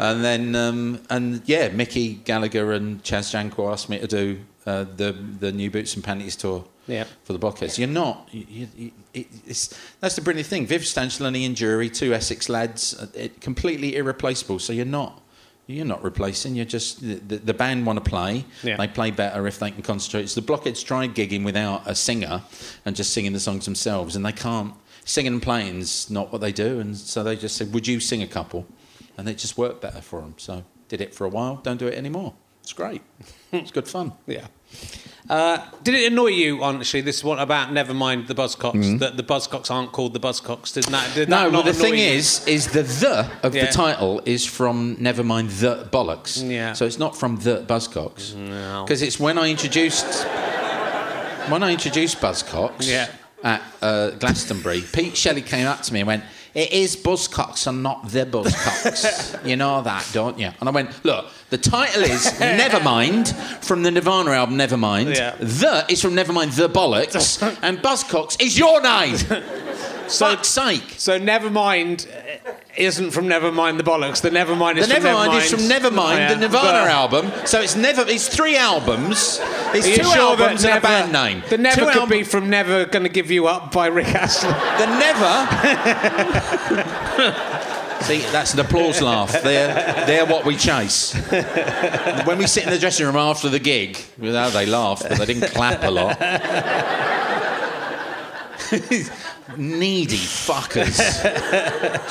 and then um, and yeah, Mickey Gallagher and Chaz Jankel asked me to do uh, the the New Boots and Panties tour Yeah. for the Blockheads. You're not. You, you, it, it's, that's the brilliant thing. Viv Stanshall and Ian Dury, two Essex lads, uh, it, completely irreplaceable. So you're not. You're not replacing. You're just the, the, the band want to play. Yeah. They play better if they can concentrate. So the Blockheads tried gigging without a singer and just singing the songs themselves, and they can't. Singing and playing's not what they do, and so they just said, "Would you sing a couple?" And it just worked better for them. So did it for a while. Don't do it anymore. It's great. it's good fun. Yeah. Uh, did it annoy you, honestly, this one about Nevermind the Buzzcocks, that the Buzzcocks aren't called the Buzzcocks? Did that, did Mm-hmm. No, that well, the thing you? is, is the the of Yeah. the title is from Nevermind the Bollocks. Yeah. So it's not from the Buzzcocks. No. Because it's when I introduced when I introduced Buzzcocks Yeah. at uh, Glastonbury, Pete Shelley came up to me and went, "It is Buzzcocks and not the Buzzcocks. you know that, don't you?" And I went, "Look, the title is Nevermind from the Nirvana album Nevermind. Yeah. The is from Nevermind the Bollocks, and Buzzcocks is your name. So- Fuck's sake." So Nevermind uh, isn't from Nevermind the Bollocks. The Nevermind The is from Nevermind Nevermind. is from Nevermind, Yeah, the Nirvana but- album. So it's never. It's three albums. It's two sure albums and a band name. The Never Two could album- be from Never Gonna Give You Up by Rick Astley. The Never. See, that's an applause laugh. They're, they're what we chase. when we sit in the dressing room after the gig, well, they laugh, but they didn't clap a lot. Needy fuckers.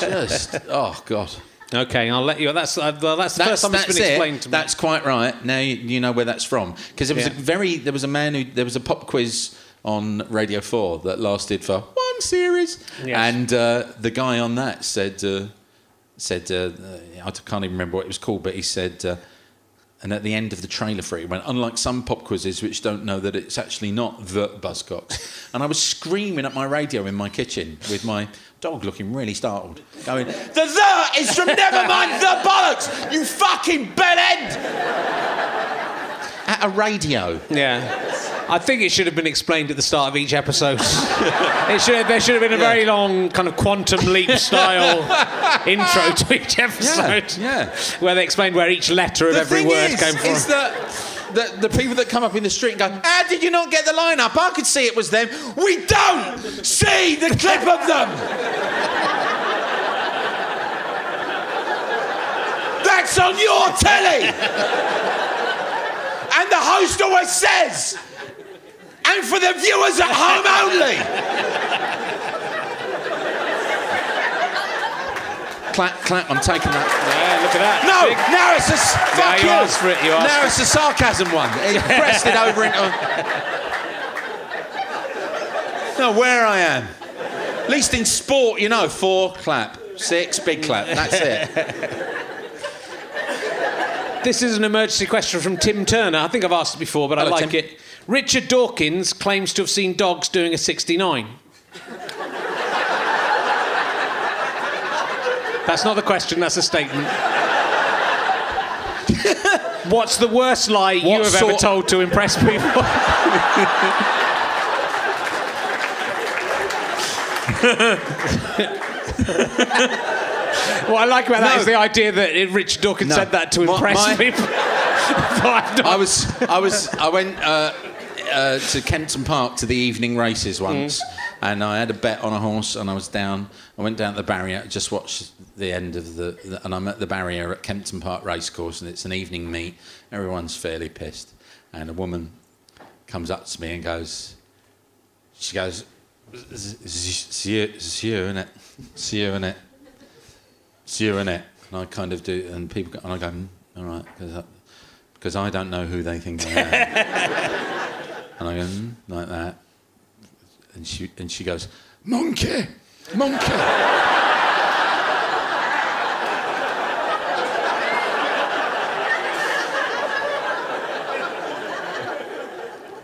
Just, oh, God. okay, I'll let you. That's uh, well, that's the first time it's been it. explained to me. That's quite right. Now you, you know where that's from. Because there was Yeah. a very there was a man who there was a pop quiz on Radio Four that lasted for one series, Yes. and uh, the guy on that said uh, said uh, I can't even remember what it was called, but he said. And at the end of the trailer for it, went, unlike some pop quizzes which don't know that it's actually not the Buzzcocks. and I was screaming at my radio in my kitchen with my dog looking really startled, going, The the is from Nevermind the Bollocks, you fucking bellend! At a radio. Yeah. I think it should have been explained at the start of each episode. it should have, there should have been a very long kind of quantum leap style intro to each episode. yeah. Where they explained where each letter of every word is, came from. is that the, the people that come up in the street and go, How did you not get the line up? I could see it was them. We don't see the clip of them. That's on your telly. And the host always says, and for the viewers at home only. clap, clap. I'm taking that. Yeah, look at that. No, Big- now it's a s- fuck you asked for it, you asked now for it's a sarcasm one. It pressed it over into. no, where I am. At least in sport, you know, four clap, six big clap. That's it. This is an emergency question from Tim Turner. I think I've asked it before, but I like Tim. it. Richard Dawkins claims to have seen dogs doing a 69. That's not the question, that's a statement. What's the worst lie you What have ever told to impress people? what I like about that No. is the idea that it- Richard Dawkins No. said that to impress my- people. I've not- I was, I was, I went uh, uh, to Kempton Park to the evening races once, and I had a bet on a horse, and I was down. I went down to the barrier, just watched the end of the, the and I'm at the barrier at Kempton Park Racecourse, and it's an evening meet. Everyone's fairly pissed, and a woman comes up to me and goes, she goes, "It's you, it's you, isn't it? It's you, innit? It's you, innit?" And I kind of do, and people, go, and I go, "Mm, "All right," because because I don't know who they think I am. and I go, "Mm," like that. And she, and she goes, monkey, monkey.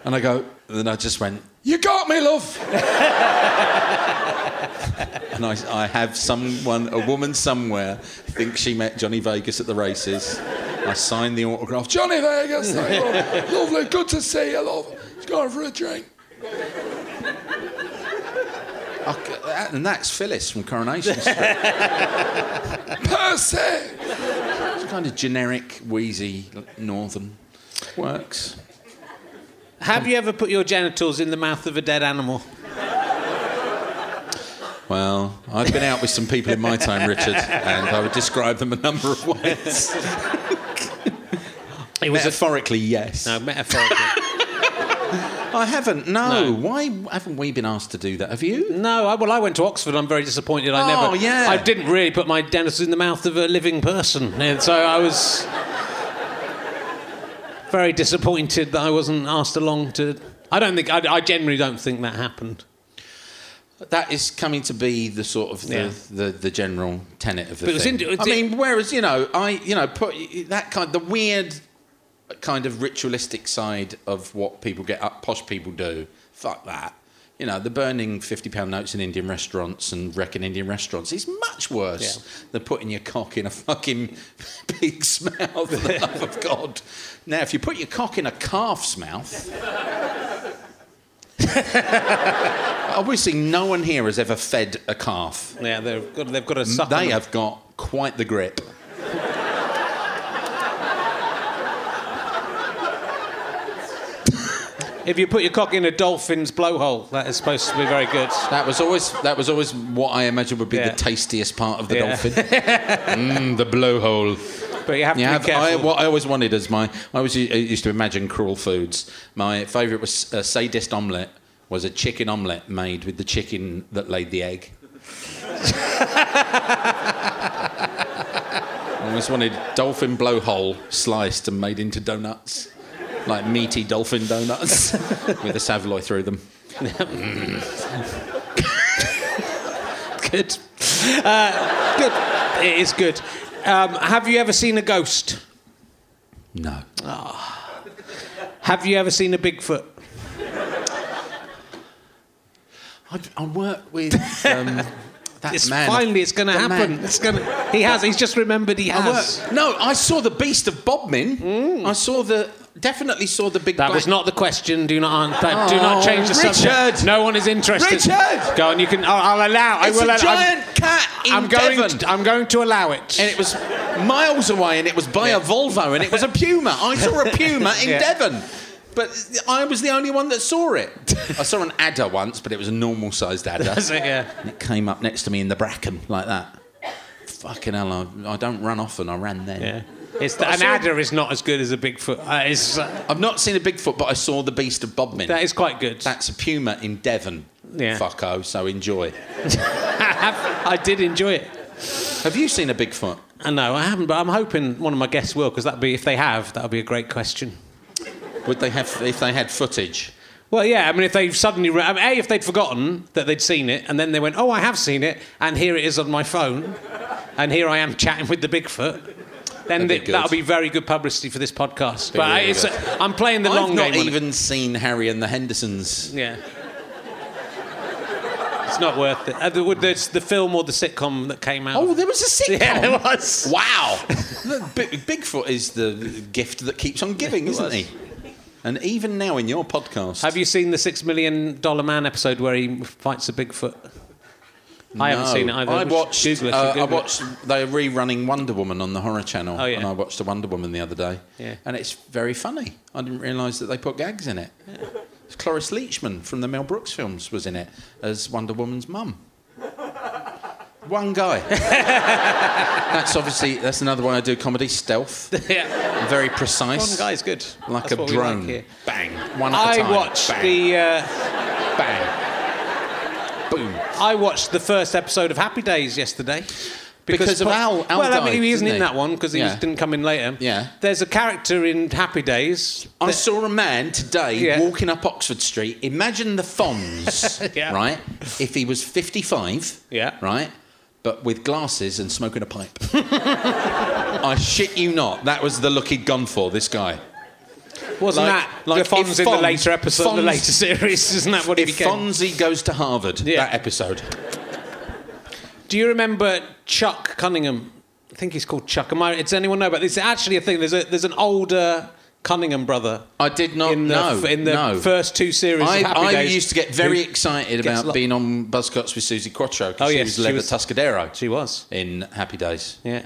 and I go, and then I just went, you got me, love. and I, I have someone, a woman somewhere, thinks she met Johnny Vegas at the races. I signed the autograph. Johnny Vegas, hey, love, lovely, good to see you, love. Let's go for a drink. I- and that's Phyllis from Coronation Street. Percy! It's kind of generic, wheezy, northern. Works. Have you ever put your genitals in the mouth of a dead animal? Well, I've been out with some people in my time, Richard, and I would describe them a number of ways. It was a Metaphorically, yes. no, metaphorically. I haven't. No. No. Why haven't we been asked to do that? Have you? No, I, well, I went to Oxford. I'm very disappointed. I Oh, never. yeah. I didn't really put my dentist in the mouth of a living person, and so I was very disappointed that I wasn't asked along to. I don't think. I, I generally don't think that happened. That is coming to be the sort of the, Yeah. the, the general tenet of the But it was thing. in- I mean, whereas you know, I you know put that kind the weird kind of ritualistic side of what people get up posh people do. Fuck that. You know, the burning fifty pound notes in Indian restaurants and wrecking Indian restaurants is much worse Yeah. than putting your cock in a fucking pig's mouth. For the love of God! Now, if you put your cock in a calf's mouth. Obviously, no one here has ever fed a calf. Yeah, they've got. They've got a suck. They have got quite the grip. If you put your cock in a dolphin's blowhole, that is supposed to be very good. That was always that was always what I imagined would be Yeah. the tastiest part of the Yeah. dolphin. mm, the blowhole. But you have to You be careful. I, what I always wanted as my I always used to imagine cruel foods. My favourite was a sadist omelette. Was a chicken omelette made with the chicken that laid the egg. I always wanted dolphin blowhole sliced and made into donuts, like meaty dolphin donuts with a saveloy through them. good. Uh, good. It is good. Um, have you ever seen a ghost? No. Have you ever seen a Bigfoot? I, I work with um, that It's man. finally it's going to happen. man- It's going. He has. He's just remembered he I has. work- no, I saw the Beast of Bodmin. I saw the definitely saw the big. That black- was not the question. Do not answer. that- do not Oh, change the subject. No one is interested. Richard! Go on. You can. I'll, I'll allow. I It's will. a allow- giant cat in I'm, I'm going. Devon. To, I'm going to allow it. and it was miles away, and it was by a Volvo, and it was a Puma. I saw a Puma in Yeah. Devon. But I was the only one that saw it. I saw an adder once, but it was a normal sized adder. That's it, yeah. And it came up next to me in the bracken like that. Fucking hell, I, I don't run often, I ran then. Yeah. It's the, an adder is not as good as a Bigfoot. Uh, uh, I've not seen a Bigfoot, but I saw the Beast of Bodmin. that is quite good. That's a puma in Devon. Yeah. Fucko, so enjoy. I did enjoy it. Have you seen a Bigfoot? I know I haven't, but I'm hoping one of my guests will because that'd be if they have, that'll be a great question. Would they have if they had footage? Well, yeah, I mean, if they've suddenly, re- I mean, a, if they'd forgotten that they'd seen it, and then they went, "Oh, I have seen it, and here it is on my phone, and here I am chatting with the Bigfoot," then That'd be th- good. that'll be very good publicity for this podcast. Be But I, really it's, good. I'm playing the long game. I've not even seen Harry and the Hendersons. Yeah. It's not worth it. Uh, the, there's the film or the sitcom that came out. Oh, there was a sitcom. yeah, there was. Wow. The Bigfoot is the gift that keeps on giving, isn't he? And even now in your podcast, Have you seen the Six Million Dollar Man episode where he fights a Bigfoot? I haven't seen it either. I watched. Google it, uh, I Google it. watched. They were rerunning Wonder Woman on the Horror Channel, Oh, yeah. and I watched the Wonder Woman the other day. Yeah. And it's very funny. I didn't realise that they put gags in it. Cloris Leachman from the Mel Brooks films was in it as Wonder Woman's mum. One guy. that's obviously that's another one I do comedy stealth. yeah. Very precise. One guy's good. like That's a we like drone. Bang. One at a I time. watched Bang. the. Uh, bang. Boom. I watched the first episode of Happy Days yesterday. Because of Al- Al well, I mean, he isn't in that one because he Yeah. was- didn't come in later. Yeah. There's a character in Happy Days. I that- saw a man today Yeah. walking up Oxford Street. Imagine the Fonz, Yeah. right? If he was 55, Yeah. right? But with glasses and smoking a pipe. I shit you not. That was the look he'd gone for, this guy. Wasn't like- that like the Fonz in the later episode, the later series? Isn't that what he If became? Fonzie goes to Harvard, Yeah. that episode. Do you remember Chuck Cunningham? I think he's called Chuck. Am I, does anyone know about this? It's actually a thing. There's a there's an older Cunningham brother I did not in the know. in the no. first two series. I, of Happy I Days used to get very excited about being on Buzzcocks with Suzi Quatro because Oh, she yes, was she Leather was- Tuscadero She was. in Happy Days. Yeah.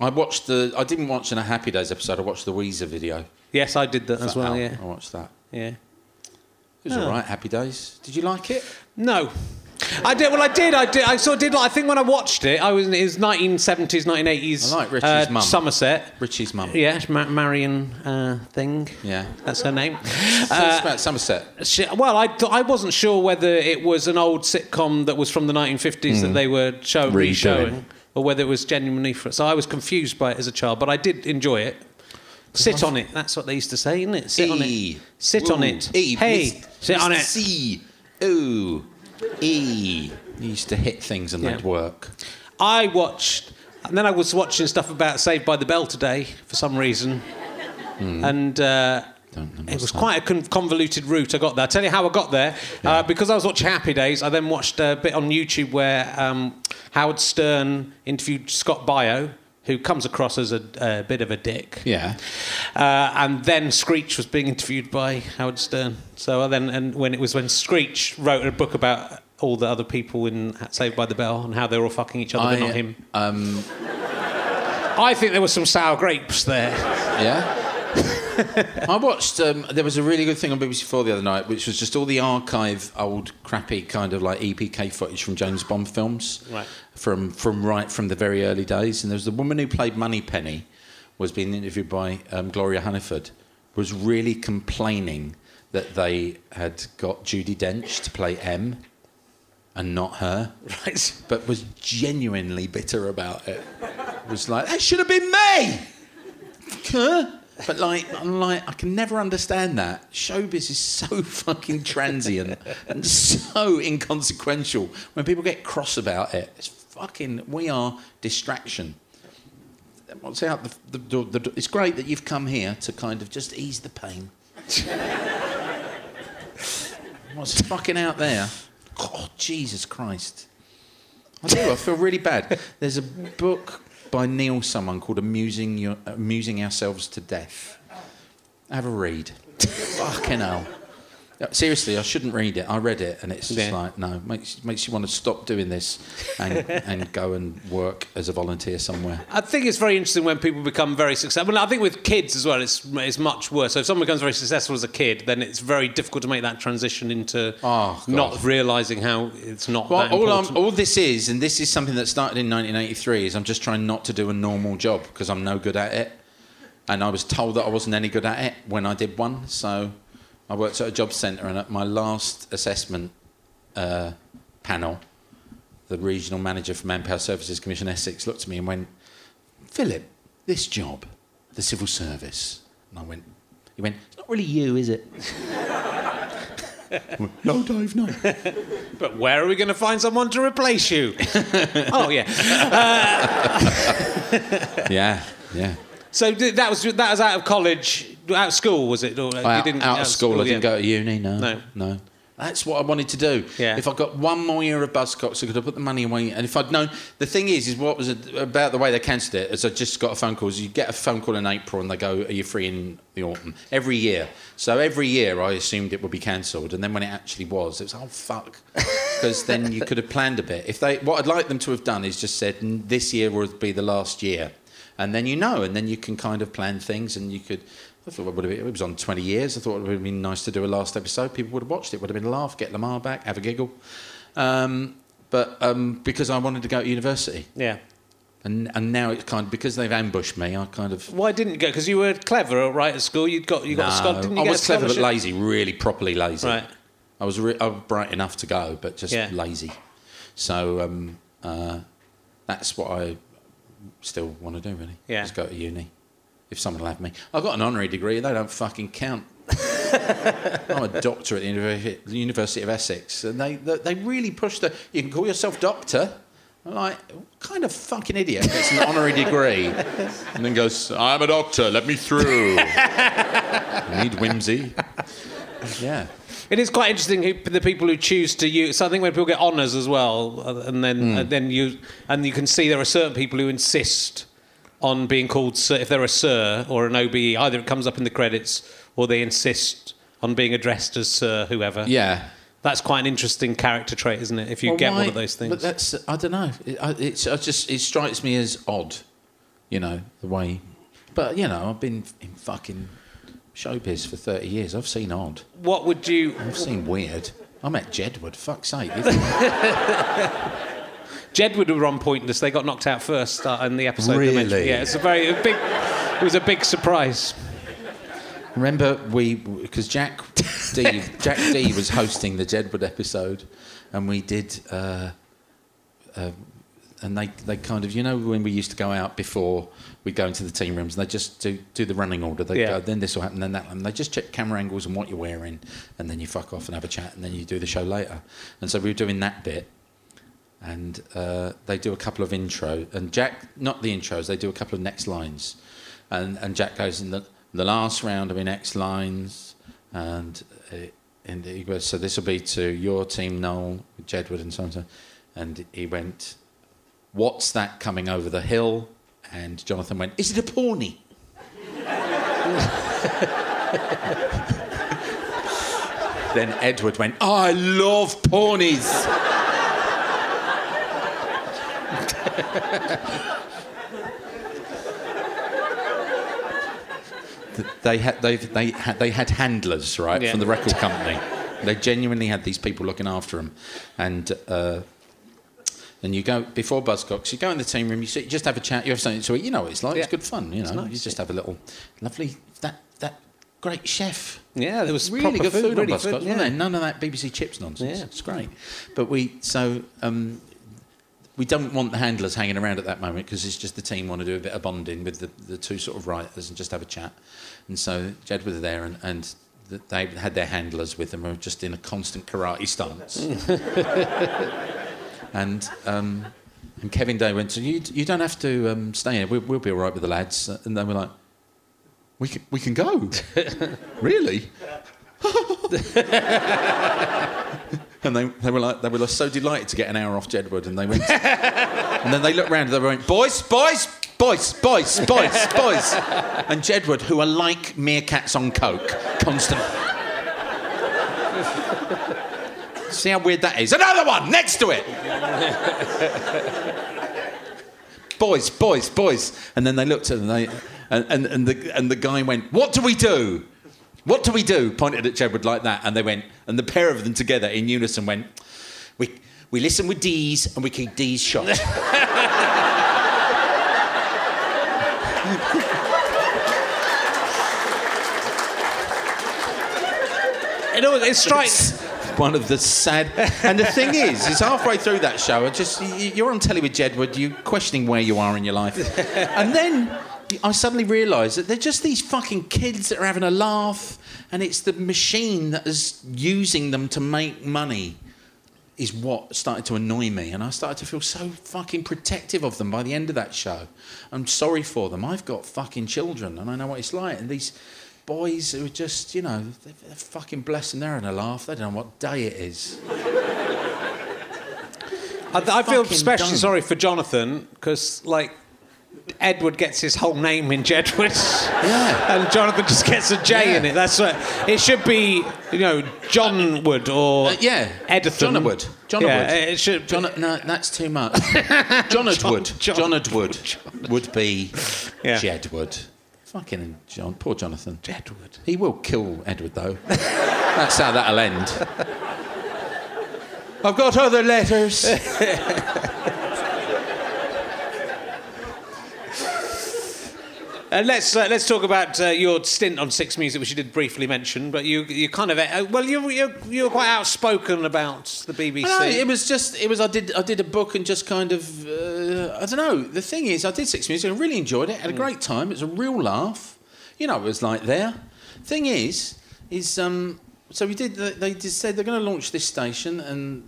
I watched the. I didn't watch an a Happy Days episode. I watched the Weezer video. Yes, I did that as well. Al. Yeah. I watched that. Yeah. It was Oh. all right. Happy Days. Did you like it? No. I did. Well, I did. I did. I sort of did. I think when I watched it, I was. in his 1970s, 1980s. I like Richie's uh, mum. Somerset. Richie's mum. Yeah, Ma- Marion uh, thing. Yeah. That's her name. Us about Somerset. She, well, I, I wasn't sure whether it was an old sitcom that was from the 1950s that they were show, Redoing. re-showing, or whether it was genuinely for So I was confused by it as a child, but I did enjoy it. Sit on it. That's what they used to say, isn't it? Sit on it. Sit on it. E. Hey, Miss- sit on it. C. Ooh. E. You used to hit things and Yeah. they'd work. I watched, and then I was watching stuff about Saved by the Bell today for some reason, and uh, it was quite a convoluted route I got there. I'll tell you how I got there. Uh, because I was watching Happy Days, I then watched a bit on YouTube where um, Howard Stern interviewed Scott Baio, who comes across as a, a bit of a dick. Yeah. Uh, and then Screech was being interviewed by Howard Stern. So I then, and when it was when Screech wrote a book about all the other people in Saved by the Bell and how they were all fucking each other, I, but not him. Um, I think there were some sour grapes there. yeah. I watched. Um, there was a really good thing on BBC Four the other night, which was just all the archive, old, crappy kind of like EPK footage from James Bond films, Right. from from right from the very early days. And there was the woman who played Moneypenny, was being interviewed by um, Gloria Hunniford, was really complaining that they had got Judi Dench to play M, and not her Right. but was genuinely bitter about it. Was like, that should have been me. Huh? But like, I'm like, I can never understand that. Showbiz is so fucking transient and so inconsequential. When people get cross about it, it's fucking. We are distraction. What's out the, the, the, It's great that you've come here to kind of just ease the pain. What's fucking out there? Oh, Jesus Christ. I do. I feel really bad. There's a book by Neil, someone called "Amusing Your, Amusing Ourselves to Death." Have a read. Fucking hell. Yeah, Seriously, I shouldn't read it. I read it, and it's just Yeah. like no, makes makes you want to stop doing this and and go and work as a volunteer somewhere. I think it's very interesting when people become very successful. Well, I think with kids as well, it's it's much worse. So if someone becomes very successful as a kid, then it's very difficult to make that transition into Oh, not realizing how it's not Well, all, I'm, all this is, and this is something that started in 1983, is I'm just trying not to do a normal job because I'm no good at it. And I was told that I wasn't any good at it when I did one. So I worked at a job centre, and at my last assessment uh, panel, the regional manager for Manpower Services Commission Essex looked at me and went, Philip, this job, the civil service. And I went, he went, it's not really you, is it? no, Dave, no. But where are we going to find someone to replace you? oh yeah. yeah, yeah. So that was that was out of college, out of school, was it? Or uh, you out, didn't- out of school, I didn't yeah. go to uni. No, No. no. That's what I wanted to do. Yeah. If I got one more year of Buzzcocks, I could have put the money away. And if I'd known, the thing is, is what was about the way they cancelled it? Is I just got a phone call. Is you get a phone call in April, and they go, "Are you free in the autumn?" Every year. So every year, I assumed it would be cancelled, and then when it actually was, it was oh fuck, because then you could have planned a bit. If they, what I'd like them to have done is just said, "This year will be the last year." And then you know, and then you can kind of plan things, and you could. I thought it would have been, it was on 20 years. I thought it would have been nice to do a last episode. People would have watched it. Would have been a laugh, get Lamarr back, have a giggle. Um, but um, because I wanted to go to university, Yeah. and and now it's kind of because they've ambushed me. I kind of Why didn't you go? Because you were clever, right, at school. You got you got a scholarship. Didn't you I was a clever but lazy, really properly lazy. Right. I was re- I was bright enough to go, but just Yeah. lazy. So um, uh, that's what I still want to do, really. Yeah. Just go to uni. If someone will have me. I've got an honorary degree, they don't fucking count. I'm a doctor at the University, University of Essex, and they, they they really push the. You can call yourself doctor. I'm like, what kind of fucking idiot gets an honorary degree and then goes, I'm a doctor, let me through. Need whimsy. Yeah. It is quite interesting who, the people who choose to use. So I think when people get honours as well, uh, and then Hmm. and then you and you can see there are certain people who insist on being called sir if they're a sir or an OBE. Either it comes up in the credits or they insist on being addressed as sir, whoever. Yeah. That's quite an interesting character trait, isn't it? If you Well, get one of those things. But that's I don't know. It, I- it's I just it strikes me as odd, you know, the way. But you know, I've been in fucking showbiz for thirty years. I've seen odd. what would you? I've seen weird. I met Jedward. Fuck's sake. Jedward were on Pointless. They got knocked out first uh, in the episode. Really? Yeah, it's a very a big. It was a big surprise. Remember we because Jack Dee Jack Dee was hosting the Jedward episode, and we did. Uh, uh, and they, they kind of you know when we used to go out before we go into the team rooms and they just do do the running order. They Yeah. go then this will happen then that and they just check camera angles and what you're wearing and then you fuck off and have a chat and then you do the show later. And so we were doing that bit and uh, they do a couple of intro and Jack not the intros they do a couple of next lines. And and Jack goes in the the last round of next lines and uh, and he goes so this will be to your team Noel Jedward and so on and so and he went what's that coming over the hill and Jonathan went is it a pony then Edward went I love ponies they had they they had they had handlers right Yeah. from the record company. They genuinely had these people looking after them, and uh, and you go before Buzzcocks. You go in the team room. You sit, you just have a chat. You have something to eat. You know what it's like. Yeah. It's good fun. You know, nice, you just have a little lovely that that great chef. Yeah, there was Really good food, really on Buzzcocks, food, wasn't yeah. there? None of that BBC Chips nonsense. Yeah. It's great. But we so um, we don't want the handlers hanging around at that moment because it's just the team want to do a bit of bonding with the, the two sort of writers and just have a chat. And so Jed was there and, and they had their handlers with them were just in a constant karate stance. and um, and Kevin Day went, so you, you don't have to um, stay here. We'll, we'll be all right with the lads. And they were like, we can, we can go. really? and they, they were like they were so delighted to get an hour off Jedward, and they went, and then they looked round and they went, boys, boys, boys, boys, boys, boys, and Jedward, who are like meerkats on coke, constant. See how weird that is? Another one next to it. boys, boys, boys. And then they looked at them they, and, and, and, the, and the guy went, What do we do? What do we do? Pointed at Jedward like that. And they went, and the pair of them together in unison went, We, we listen with D's and we keep D's shut. You know, it strikes. One of the sad. And the thing is, is halfway through that show, I just you're on telly with Jedward, you're questioning where you are in your life, and then I suddenly realise that they're just these fucking kids that are having a laugh, and it's the machine that is using them to make money. Is what started to annoy me, and I started to feel so fucking protective of them by the end of that show. I'm sorry for them. I've got fucking children, and I know what it's like. And these boys who are just, you know, they're, they're fucking blessed and they're having a laugh. They don't know what day it is. I, I feel especially sorry for Jonathan because, like, Edward gets his whole name in Jedward. Yeah. and Jonathan just gets a J in it. That's what it should be. You know, John Wood or Uh, yeah. Edithan. Jonatwood. Jonatwood. Yeah, it should. John, no, that's too much. Jonatwood. John- Jonatwood would be Yeah. Jedward. Fucking John. Poor Jonathan. Edward. He will kill Edward, though. that's how that'll end. I've got other letters. Uh, let's uh, let's talk about uh, your stint on Six Music, which you did briefly mention. But you you kind of uh, well you you you were quite outspoken about the BBC. No, it was just it was I did I did a book and just kind of uh, I don't know. The thing is, I did Six Music. I really enjoyed it. Had a great time. It was a real laugh. You know, it was like there. Thing is, is um. So we did. They, they just said they're going to launch this station, and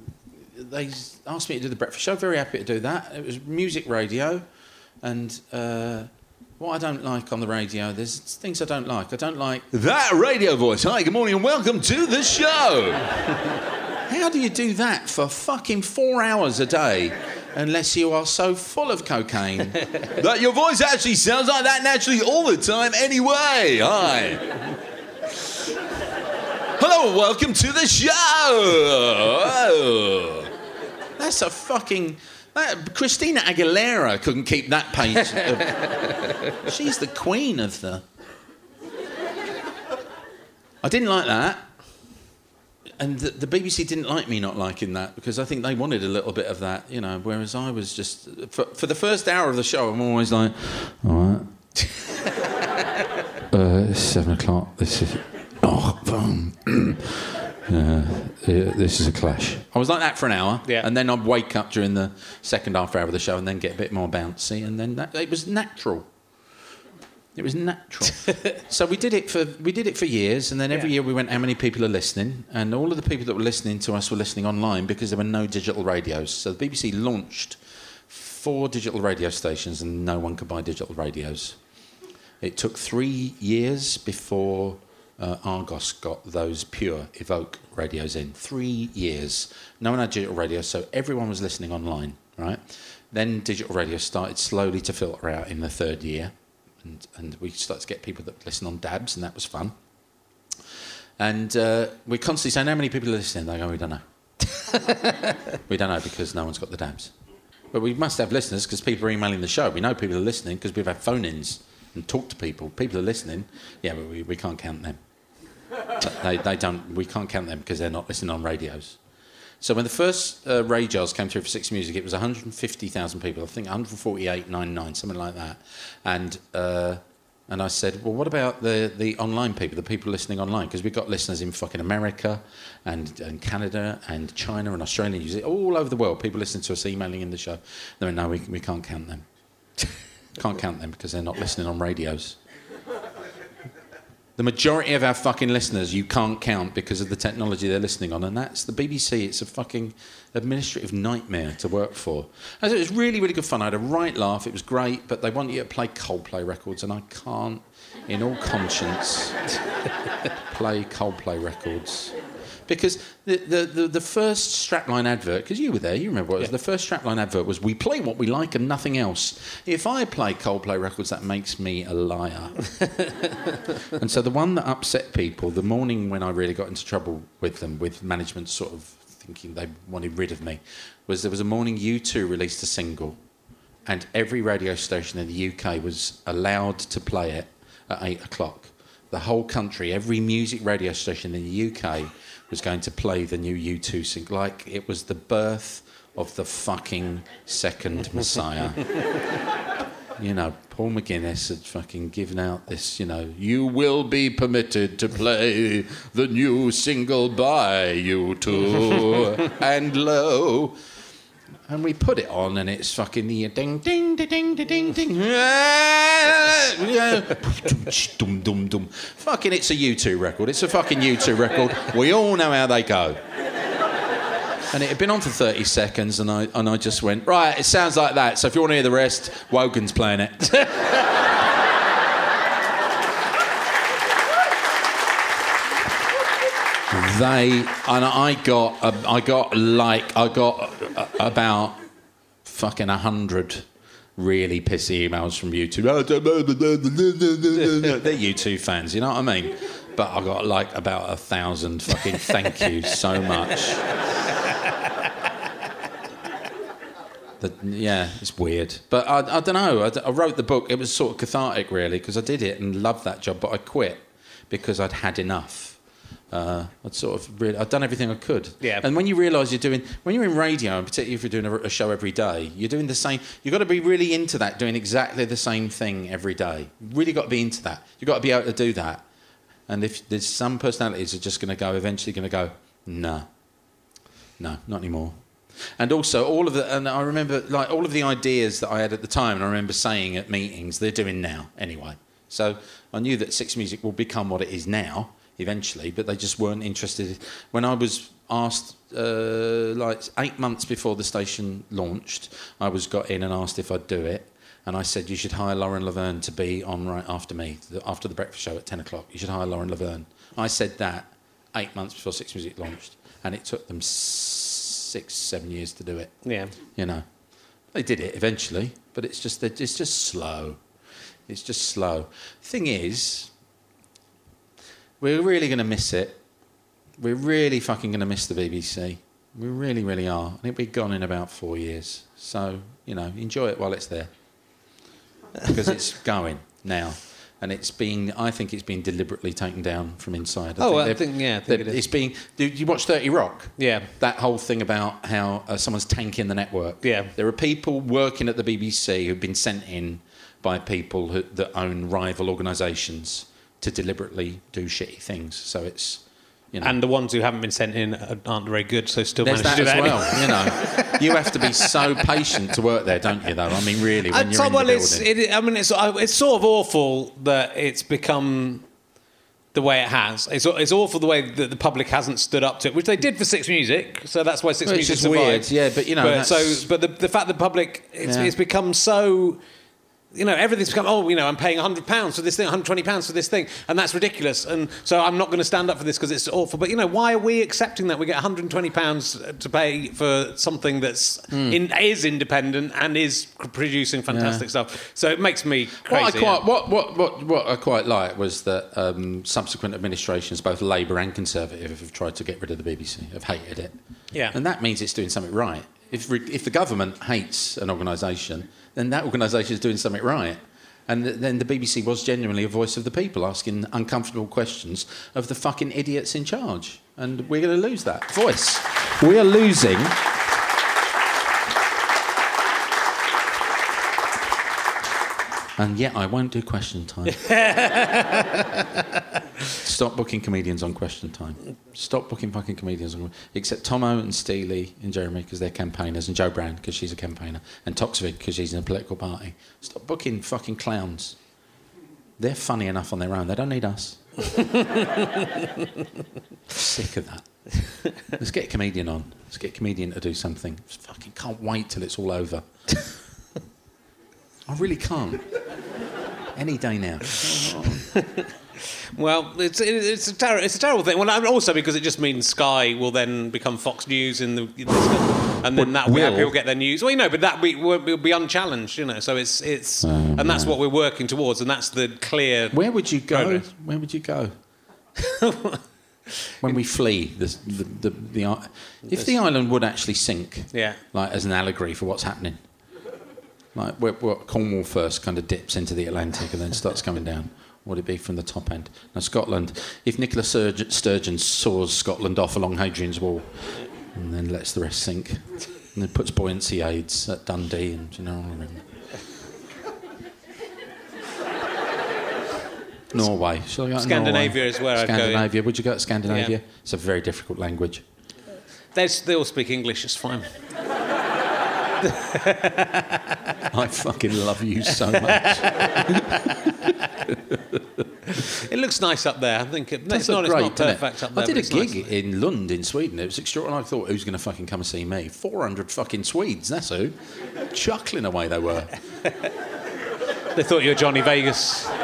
they asked me to do the breakfast show. Very happy to do that. It was music radio, and. What I don't like on the radio, there's things I don't like. I don't like that radio voice. Hi, good morning, and welcome to the show. How do you do that for fucking four hours a day unless you are so full of cocaine that your voice actually sounds like that naturally all the time anyway? Hi. Hello and welcome to the show. That's a fucking. That, Christina Aguilera couldn't keep that of- she's the queen of the. I didn't like that and the, the BBC didn't like me not liking that because I think they wanted a little bit of that, you know. Whereas I was just for, for the first hour of the show, I'm always like, all right, uh, it's seven o'clock. This is oh, boom. Yeah, yeah, this is a clash. I was like that for an hour, Yeah. and then I'd wake up during the second half hour of the show, and then get a bit more bouncy, and then that, it was natural. It was natural. so we did it for we did it for years, and then every Yeah. year we went, how many people are listening? And all of the people that were listening to us were listening online because there were no digital radios. So the BBC launched four digital radio stations, and no one could buy digital radios. It took three years before uh, Argos got those pure Evoke radios in. Three years. No one had digital radio, so everyone was listening online, right? Then digital radio started slowly to filter out in the third year, and, and we started to get people that listen on DABs, and that was fun. And uh, we're constantly saying, How many people are listening? They go, We don't know. we don't know because no one's got the DABs. But we must have listeners because people are emailing the show. We know people are listening because we've had phone ins and talked to people. People are listening. Yeah, but we, we can't count them. They, they don't, we can't count them because they're not listening on radios. So when the first uh, radios came through for Six Music, it was 150,000 people. I think 148.99, something like that. And uh, and I said, well, what about the, the online people, the people listening online? Because we've got listeners in fucking America and, and Canada and China and Australia, New Zealand, all over the world. People listening to us, emailing in the show. They went, no, we, we can't count them. can't count them because they're not listening on radios. The majority of our fucking listeners you can't count because of the technology they're listening on, and that's the BBC. It's a fucking administrative nightmare to work for. And it was really, really good fun. I had a right laugh. It was great, but they want you to play Coldplay records, and I can't, in all conscience, play Coldplay records Because the, the, the, the first strapline advert, because you were there, you remember what it was, the first strapline advert was we play what we like and nothing else. If I play Coldplay records, that makes me a liar. and so the one that upset people, the morning when I really got into trouble with them, with management sort of thinking they wanted rid of me, was there was a morning U2 released a single and every radio station in the UK was allowed to play it at eight o'clock. The whole country, every music radio station in the UK was going to play the new U2 single, like it was the birth of the fucking second Messiah. you know, Paul McGuinness had fucking given out this, you know, you will be permitted to play the new single by U2 and lo and we put it on, and it's fucking the ding ding ding ding ding ding. Yeah! Yeah! Dum dum dum. Fucking, it's a U2 record. It's a fucking U2 record. We all know how they go. And it had been on for 30 seconds, and I, and I just went, right, it sounds like that. So if you want to hear the rest, Wogan's playing it. they and I got I got like I got about fucking a hundred really pissy emails from YouTube. They're U2 fans, you know what I mean? But I got like about a thousand fucking thank you so much. Yeah, it's weird. But I, I don't know. I, I wrote the book. It was sort of cathartic, really, because I did it and loved that job, but I quit because I'd had enough. Uh, I'd sort of really, I'd done everything I could. Yeah. And when you realise you're doing, when you're in radio, and particularly if you're doing a, a show every day, you're doing the same. You've got to be really into that, doing exactly the same thing every day. You've really got to be into that. You've got to be able to do that. And if there's some personalities are just going to go, eventually going to go, no, no, not anymore. And also all of the, and I remember like all of the ideas that I had at the time, and I remember saying at meetings, they're doing now anyway. So I knew that Six Music will become what it is now eventually, but they just weren't interested. When I was asked, uh, like eight months before the station launched, I was got in and asked if I'd do it. And I said, you should hire Lauren Laverne to be on right after me, after the breakfast show at 10 o'clock. You should hire Lauren Laverne. I said that eight months before Six Music launched. And it took them six, seven years to do it. Yeah. You know, they did it eventually, but it's just, it's just slow. It's just slow. Thing is, we're really going to miss it. We're really fucking going to miss the BBC. We really, really are. And it'll be gone in about four years. So, you know, enjoy it while it's there. Because it's going now. And it's being, I think it's been deliberately taken down from inside. I oh, think I think, yeah, I think it is. It's being, did you watch 30 Rock? Yeah. That whole thing about how uh, someone's tanking the network. Yeah. There are people working at the BBC who've been sent in by people who, that own rival organisations to deliberately do shitty things. So it's you know, and the ones who haven't been sent in aren't very good, so still There's manage to do that that. as well. you know, you have to be so patient to work there, don't you? Though I mean, really, when you're in well, the it's, building. it, I mean, it's uh, it's sort of awful that it's become the way it has. It's, it's awful the way that the public hasn't stood up to it, which they did for Six Music. So that's why Six Well, Music survived. weird, yeah, but, you know, But, so, but the, the fact that the public, it's, Yeah. it's become so. You know, everything's become, oh, you know, I'm paying £100 for this thing, £120 for this thing, and that's ridiculous. And so I'm not going to stand up for this because it's awful. But, you know, why are we accepting that? We get £120 to pay for something that's Hmm. in, is independent and is producing fantastic stuff. So it makes me crazy. What I quite what, what what what I quite like was that um, subsequent administrations, both Labour and Conservative, have tried to get rid of the BBC. Have hated it. Yeah. and that means it's doing something right. If if the government hates an organisation, then that organisation is doing something right. And then the BBC was genuinely a voice of the people, asking uncomfortable questions of the fucking idiots in charge. And we're going to lose that voice. We are losing. And yet I won't do question time. Stop booking comedians on question time. Stop booking fucking comedians on except Tomo and Steely and Jeremy because they're campaigners and Jo Brand because she's a campaigner and Toksvig because she's in a political party. Stop booking fucking clowns. They're funny enough on their own. They don't need us. Sick of that. Let's get a comedian on. Let's get a comedian to do something. Just fucking can't wait till it's all over. I really can't. Any day now. Well, it's it's a ter- it's a terrible thing. Well, also because it just means Sky will then become Fox News in the, in the and then that Will? people get their news. Well, you know, but that will be unchallenged, you know. So it's it's Oh, and that's what we're working towards, and that's the clear. Where would you go? Progress. Where would you go? when we flee the, the, the, if the island would actually sink, Yeah. like as an allegory for what's happening, like Cornwall first kind of dips into the Atlantic and then starts coming down. Would it be from the top end? Now Scotland, if Nicola Sturgeon, saws Scotland off along Hadrian's Wall, and then lets the rest sink, and then puts buoyancy aids at Dundee, and you know, what I mean. Norway. Shall I go Scandinavia Norway? is where I'd go. Scandinavia. Would you go to Scandinavia? Yeah. It's a very difficult language. They they all speak English. It's fine. I fucking love you so much. It looks nice up there. I think it, it's not, great, it's not perfect up there. I did a gig nice. in Lund in Sweden. It was extraordinary. I thought, who's going to fucking come and see me? 400 fucking Swedes, that's who. Chuckling away they were. They thought you were Johnny Vegas.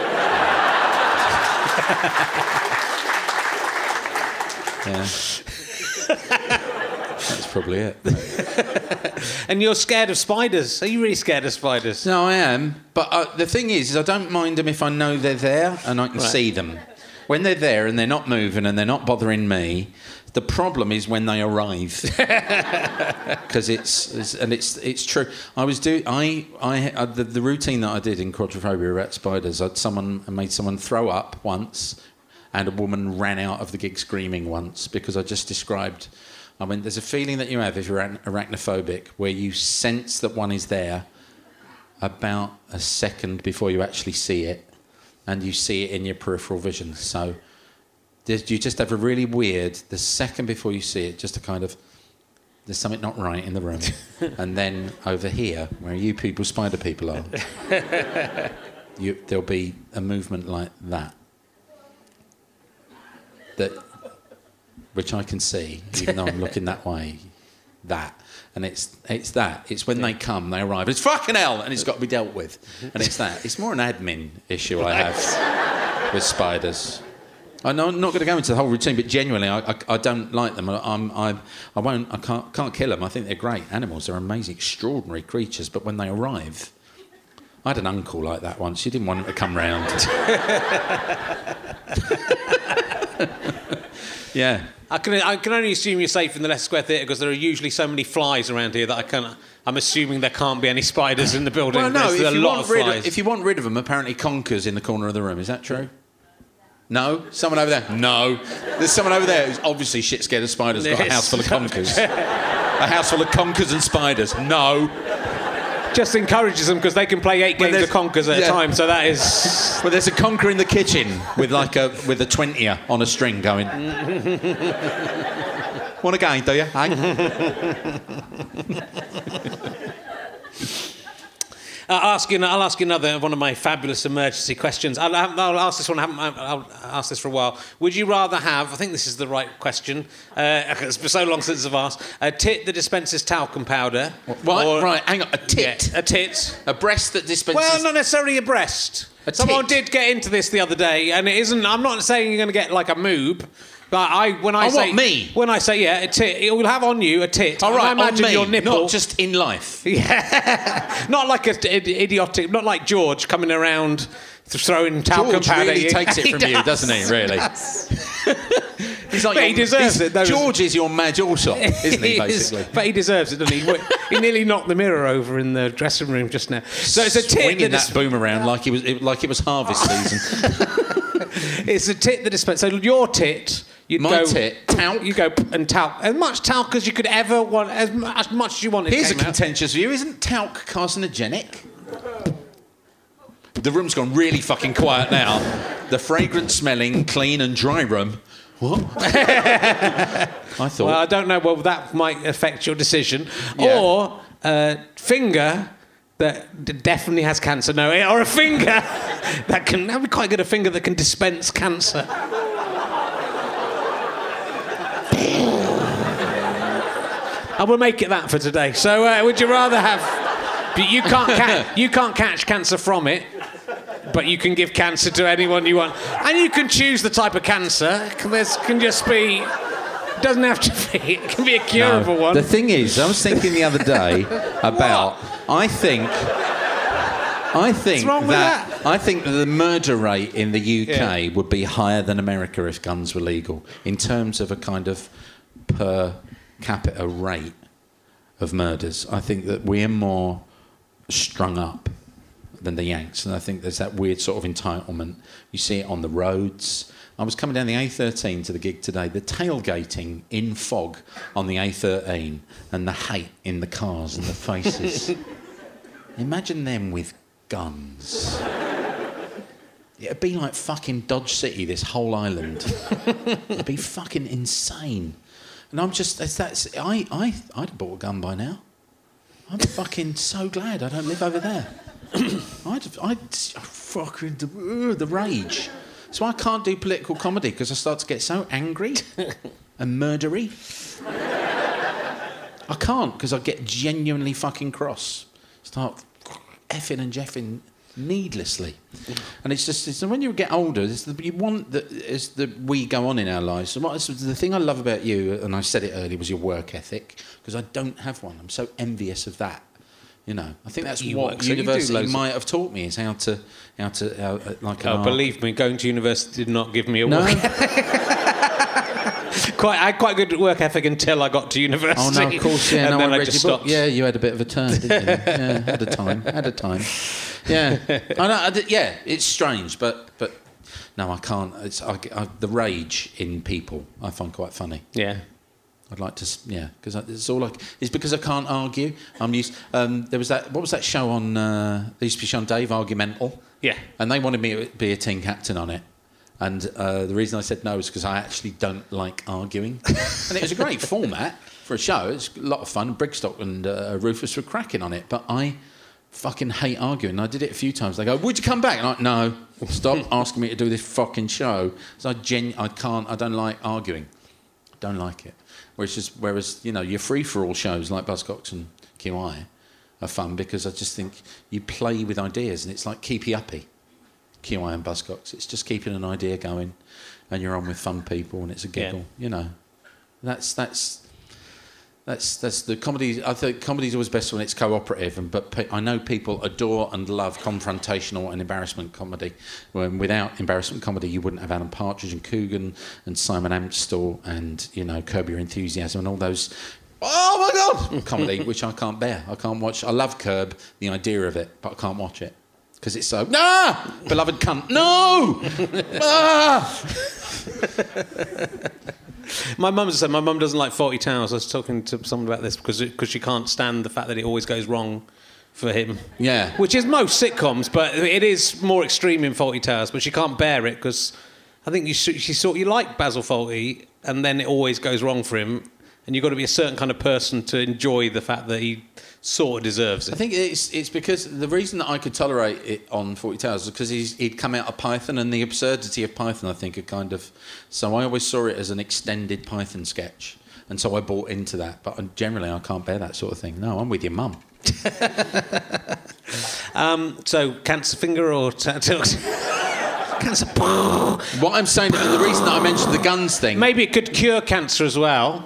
Yeah. That's probably it. And you're scared of spiders. Are you really scared of spiders? No, I am. But uh, the thing is, is, I don't mind them if I know they're there and I can Right. see them. When they're there and they're not moving and they're not bothering me, the problem is when they arrive. Because it's, it's and it's it's true. I was do I I uh, the, the routine that I did in quadrophobia about spiders. I'd someone I made someone throw up once, and a woman ran out of the gig screaming once because I just described. I mean, there's a feeling that you have if you're arachnophobic where you sense that one is there about a second before you actually see it, and you see it in your peripheral vision. So you just have a really weird, the second before you see it, just a kind of, there's something not right in the room. and then over here, where you people, spider people are, you, there'll be a movement like that. That, which I can see, even though I'm looking that way. That. And it's it's that. It's when they come, they arrive. It's fucking hell, and it's got to be dealt with. And it's that. It's more an admin issue I have with spiders. I know I'm not going to go into the whole routine, but genuinely, I, I, I don't like them. I, I'm, I, I won't. I can't, can't kill them. I think they're great animals. They're amazing, extraordinary creatures. But when they arrive, I had an uncle like that once. You didn't want him to come round. yeah. I can, I can only assume you're safe in the Leicester Square Theatre because there are usually so many flies around here that I can. I'm assuming there can't be any spiders in the building. Well, no. There's If a you, lot want of rid flies. of, if you want rid of them, apparently conkers in the corner of the room. Is that true? No. Someone over there. No. There's someone over there who's obviously shit scared of spiders. Got a house full of conkers. a house full of conkers and spiders. No. Just encourages them because they can play eight games of conkers at yeah. a time. So that is. Well, there's a conker in the kitchen with like a with a twentier on a string going. Want a game, do you? Hey? I'll ask you. I'll ask you another one of my fabulous emergency questions. I'll, I'll ask this one. I I'll ask this for a while. Would you rather have? I think this is the right question. Uh, it's been so long since I've asked. A tit that dispenses talcum powder. Right, or- right. Hang on. A tit. Yeah, a tit. A breast that dispenses. Well, not necessarily a breast. A Someone tit. did get into this the other day, and it isn't. I'm not saying you're going to get like a moob. But I, when I Oh, say me? when I say yeah, a tit, it will have on you a tit. All right, I imagine on me, your nipple. not just in life. Yeah, not like a id- idiotic, not like George coming around th- throwing talcum George powder. really takes it He from you, does. doesn't he? Really. He's like he deserves it, though, George is your Madge Allsop, isn't he? Basically. but he deserves it, doesn't he? he nearly knocked the mirror over in the dressing room just now. So it's a tit Swinging that that boom around like it was it, like it was harvest season. It's a tit that dispenses. So your tit, you'd My go tit, talc. You go and talc as much talc as you could ever want, as, as much as you wanted. Here's a out. contentious view. Isn't talc carcinogenic? The room's gone really fucking quiet now. The fragrant smelling, clean and dry room. What? I thought. Well, I don't know. Well, that might affect your decision. Yeah. Or a finger that definitely has cancer. No, or a finger that can. That'd be quite good. A finger that can dispense cancer. I will make it that for today. So, uh, would you rather have? but You can't. Ca- you can't catch cancer from it. but you can give cancer to anyone you want, and you can choose the type of cancer. This can just be. It doesn't have to be. It can be a curable one. The thing is, I was thinking the other day about. I think. I think wrong with that, I think that the murder rate in the UK Yeah. would be higher than America if guns were legal in terms of a kind of per capita rate of murders. I think that we're more strung up than the Yanks, and I think there's that weird sort of entitlement. You see it on the roads. I was coming down the A13 to the gig today. The tailgating in fog on the A13 and the hate in the cars and the faces. Imagine them with guns. It'd be like fucking Dodge City, this whole island. It'd be fucking insane. And I'm just, that's, that's I, I, I'd have bought a gun by now. I'm fucking so glad I don't live over there. I'd, I'd oh, fucking the, the rage. So I can't do political comedy because I start to get so angry and murdery. I can't because I get genuinely fucking cross. Start effing and jeffing needlessly, and it's just it's, when you get older, it's the, you want that as the we go on in our lives. So what, the thing I love about you, and I said it earlier, was your work ethic because I don't have one. I'm so envious of that. You know, I think that's You what so university of- might have taught me is how to how to how, uh, like. Oh, believe me, going to university did not give me a no. work. Quite, I had quite good work ethic until I got to university. Oh no, of course, yeah. and no, then I I, just stopped. Yeah, you had a bit of a turn, didn't you? yeah, had a time, had a time. Yeah, I know. I did- yeah, it's strange, but but no, I can't. It's I, I, the rage in people. I find quite funny. Yeah. I'd like to, yeah, because it's all like it's because I can't argue. I'm used. Um, there was that. What was that show on? Uh, they used to be shown Dave Argumental. Yeah. And they wanted me to be a team captain on it. And uh, the reason I said no is because I actually don't like arguing. and it was a great format for a show. It's a lot of fun. Brigstocke and uh, Rufus were cracking on it. But I fucking hate arguing. I did it a few times. They go, Would you come back? And I'm like, No, stop asking me to do this fucking show. So I, gen- I can't, I don't like arguing. Don't like it. Whereas, just, whereas you know, your free for all shows like Buzzcocks and QI are fun because I just think you play with ideas and it's like keepy uppy. QI and Buzzcocks. It's just keeping an idea going, and you're on with fun people, and it's a giggle. You know, that's that's that's that's the comedy. I think comedy's always best when it's cooperative, and but pe- I know people adore and love confrontational and embarrassment comedy. When without embarrassment comedy, you wouldn't have Alan Partridge and Coogan and Simon Amstell and you know Curb Your Enthusiasm and all those. Oh my God! Comedy, which I can't bear. I can't watch. I love Curb, the idea of it, but I can't watch it because it's so. Nah, beloved cunt. No. ah! My mum said my mum doesn't like Fawlty Towers. I was talking to someone about this because because she can't stand the fact that it always goes wrong for him. Yeah. Which is most sitcoms, but it is more extreme in Fawlty Towers. But she can't bear it because I think you, she sort you like Basil Fawlty, and then it always goes wrong for him. And you've got to be a certain kind of person to enjoy the fact that he sort of deserves it. I think it's it's because the reason that I could tolerate it on Fawlty Towers is because he's, he'd come out of Python and the absurdity of Python. I think are kind of so I always saw it as an extended Python sketch, and so I bought into that. But generally, I can't bear that sort of thing. No, I'm with your mum. Um, so, cancer finger or t- t- cancer? What I'm saying, the reason that I mentioned the guns thing. Maybe it could cure cancer as well.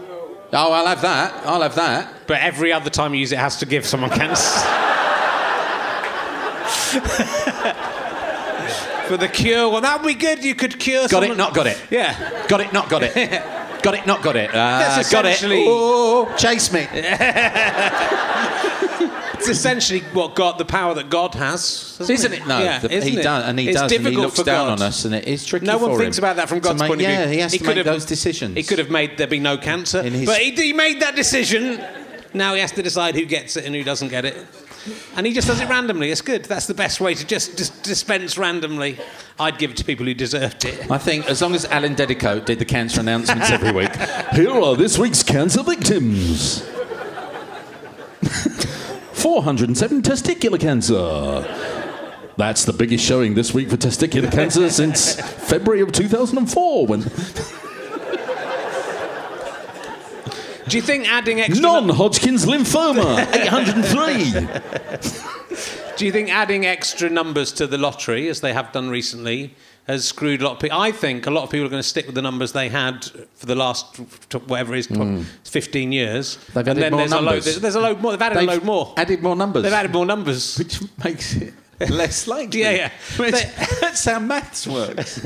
Oh, I'll have that. I'll have that. But every other time you use it it has to give someone cancer. For the cure, well, that would be good. You could cure. Got someone. it. Not got it. Yeah. Got it. Not got it. got it. Not got it. Uh, That's got it. essentially- Oh, chase me. It's essentially what God, the power that God has, isn't, Isn't it? No, Yeah, the- isn't he it? does, and he it's does, and he looks down God. on us, and it is tricky. No one thinks him about that from God's make- point of view. Yeah, he has to could make have- those decisions. He could have made there be no cancer, but he, he made that decision. Now he has to decide who gets it and who doesn't get it. And he just does it randomly. It's good. That's the best way to just, dispense randomly. I'd give it to people who deserved it. I think as long as Alan Dedicoat did the cancer announcements every week. Here are this week's cancer victims 407 testicular cancer. That's the biggest showing this week for testicular cancer since February of 2004 when Do you think adding extra? non Hodgkin's lymphoma 803. Do you think adding extra numbers to the lottery, as they have done recently, has screwed a lot of people? I think a lot of people are going to stick with the numbers they had for the last whatever it is, tw- hmm. 15 years. They've and added then more there's a load. numbers. There's, a load more. They've added They've a load more. Added more numbers. They've added more numbers. which makes it less likely. Yeah, yeah. Which- that's how maths works.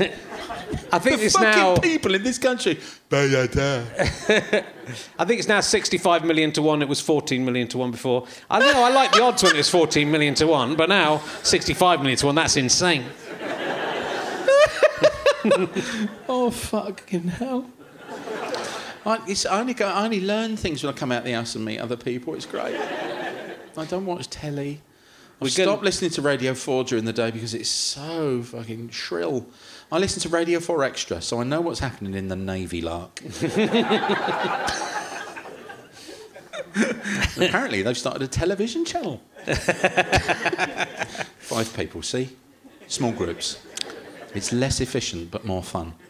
I think the it's fucking now. people in this country. I think it's now 65 million to one. It was 14 million to one before. I know I like the odds when it was 14 million to one, but now 65 million to one. That's insane. Oh fucking hell! I, it's, I only go, I only learn things when I come out the house and meet other people. It's great. I don't watch telly. I stop listening to Radio 4 during the day because it's so fucking shrill. I listen to Radio 4 Extra, so I know what's happening in the Navy Lark. Apparently, they've started a television channel. Five people, see? Small groups. It's less efficient but more fun.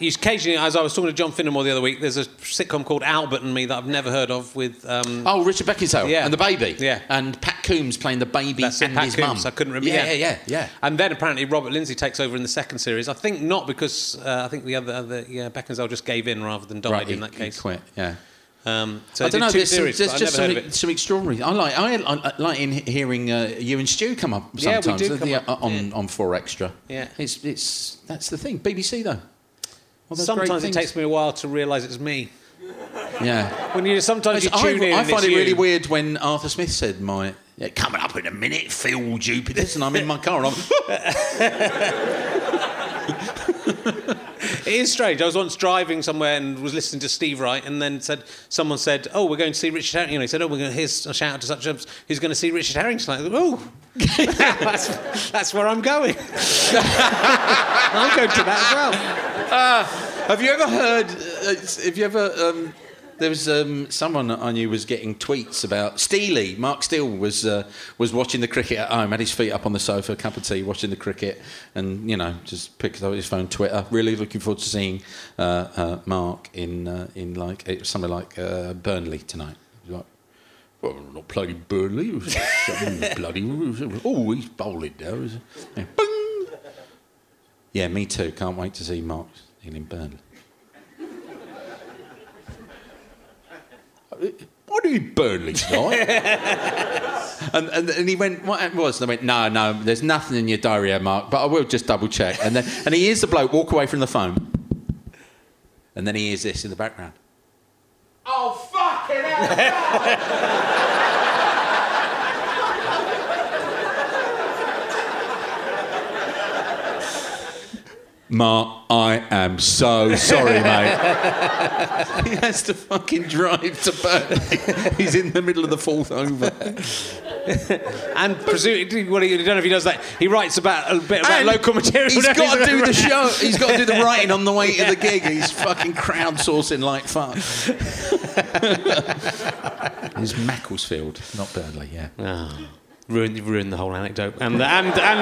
Occasionally, as I was talking to John Finnemore the other week, there's a sitcom called Albert and Me that I've never heard of with. Um, Oh, Richard Beckinsale Yeah. and the baby. Yeah. And Pat Coombs playing the baby That's and Pat his mum. Coombs. I couldn't remember. Yeah, yeah, yeah, yeah. And then apparently Robert Lindsay takes over in the second series. I think not because uh, I think the other, other yeah, Beckinsale just gave in rather than died Right, in he- that he case. quit. Yeah. Um, so I don't know. There's, some, there's just some, some extraordinary. I like. I, I, I like in hearing uh, you and Stu come up Yeah, we sometimes. do the- up, on yeah. on four extra. Yeah. It's it's that's the thing. BBC though. Sometimes it takes me a while to realise it's me. Yeah. When you sometimes you I, tune in, I find it really weird when Arthur Smith said my yeah, coming up in a minute, Phill Jupitus, and I'm in my car and I'm It is strange. I was once driving somewhere and was listening to Steve Wright, and then said someone said, "Oh, we're going to see Richard Harrington." You know, he said, "Oh, we're going to here's a shout out to such a who's going to see Richard Herring go, "Oh, that's that's where I'm going. I'm going to that as well." Have you ever heard? Uh, have you ever? Um, there was um, someone I knew was getting tweets about Steely. Mark Steel was uh, was watching the cricket at home, had his feet up on the sofa, cup of tea, watching the cricket, and you know just picked up his phone, Twitter. Really looking forward to seeing uh, uh, Mark in uh, in like was somewhere like uh, Burnley tonight. Like, well, not playing Burnley. Bloody. Oh, he's bowling now. Yeah. Yeah, me too. Can't wait to see Mark in Burnley. What are you Burnley tonight? and, and, and he went, what it was? And I went, no, no, there's nothing in your diary, Mark, but I will just double check. And then and he hears the bloke walk away from the phone. And then he hears this in the background. Oh, fucking hell! Mark, I am so sorry, mate. he has to fucking drive to Burnley. He's in the middle of the fourth over. And presumably, well, you don't know if he does that. He writes about a bit about And local material. He's doesn't got to do the show. He's got to do the writing on the way to the gig. He's fucking crowdsourcing like fuck. It's Macclesfield, not Burnley. Yeah. Oh, ruined, ruined the whole anecdote. And and and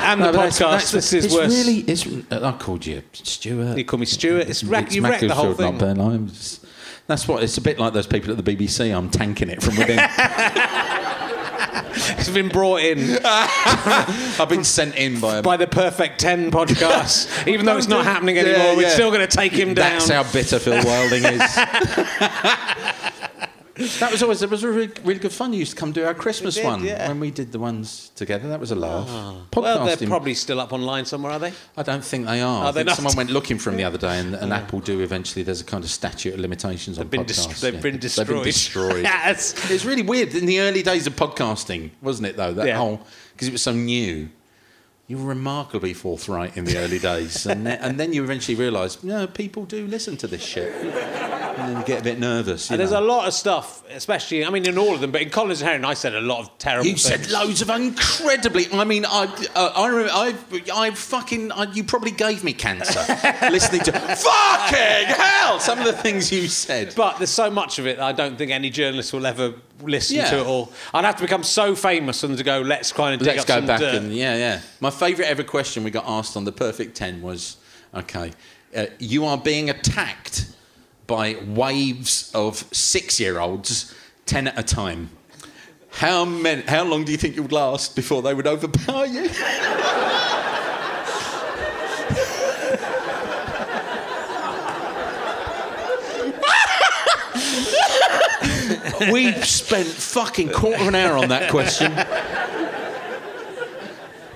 and the No, that's- podcast. that's- this is worse. Really, it's, uh, I called you Stewart. You call me Stewart. It's wreck, It's you wrecked the whole thing. Not Burnley. I'm just- that's what it's a bit like those people at the BBC. I'm tanking it from within. It's been brought in I've been sent in by a by the Perfect Ten podcast. Even though it's not happening Yeah, anymore, we're still going to take him down. That's how bitter Phil Wilding is. That was always it was really, really good fun. You used to come do our Christmas did, one yeah. when we did the ones together. That was a ah. laugh. well, they're probably still up online somewhere, are they? I don't think they are. Are I think someone went looking for them the other day, and, and Apple do eventually. There's a kind of statute of limitations on Been podcasts. dest- they've yeah. been destroyed. They've been destroyed. yes. It's really weird in the early days of podcasting, wasn't it? Though that Yeah. whole because it was so new. You were remarkably forthright in the early days, and then, and then you eventually realise, no, people do listen to this shit, and then you get a bit nervous. You And there's know. a lot of stuff, especially, I mean, in all of them, but in Collins and Herring, I said a lot of terrible You things. said loads of incredibly. I mean, I, uh, I, remember, I, I fucking. I, you probably gave me cancer listening to fucking hell. Some of the things you said. But there's so much of it that I don't think any journalist will ever listen Yeah. to it all. I'd have to become so famous and to go, let's kind of dig Let's up go some back dirt. and yeah, yeah. My favourite ever question we got asked on the Perfect Ten was, okay, uh, you are being attacked by waves of six-year-olds, ten at a time. How many, How long do you think you would last before they would overpower you? we spent fucking quarter of an hour on that question.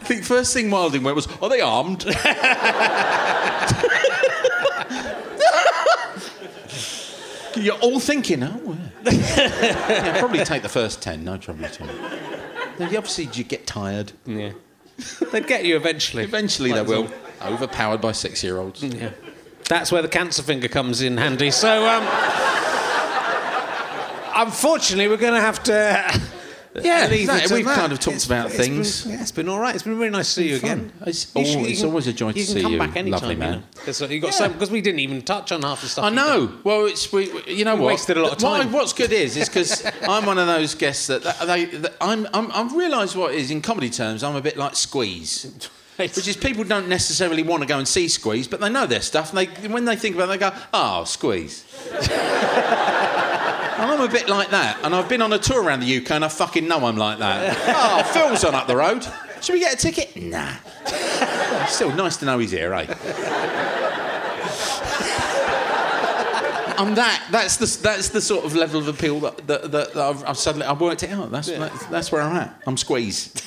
I think first thing Wilding went was, "Are they armed?" You're all thinking, oh, yeah. yeah, probably take the first ten, no trouble at all. Then obviously, you get tired. Yeah. They'd get you eventually. Eventually, they will. Overpowered by six-year-olds. Yeah. That's where the cancer finger comes in handy. So, um, unfortunately, we're going to have to. Yeah, we've that. kind of talked It's- about it's things. Been, yeah, it's been all right. It's been really nice to see you again. It's, You al- should- you it's can- always a joy to you see can come back anytime, lovely man. Because you got Yeah. so because we didn't even touch on half the stuff. I know. Well, it's we, you know We what? wasted a lot of What time. what's good is is because I'm one of those guests that, that they that I'm, I'm I've realised what is in comedy terms. I'm a bit like Squeeze. Which is people don't necessarily want to go and see Squeeze, but they know their stuff. And they, when they think about it, they go, "Oh, Squeeze." I'm a bit like that. And I've been on a tour around the UK, and I fucking know I'm like that. oh, Phill's on up the road. Should we get a ticket? Nah. Still nice to know he's here, eh? I'm that. That's the that's the sort of level of appeal that, that, that, that I've, I've suddenly I've worked it out. That's that's, that's where I'm at. I'm squeezed,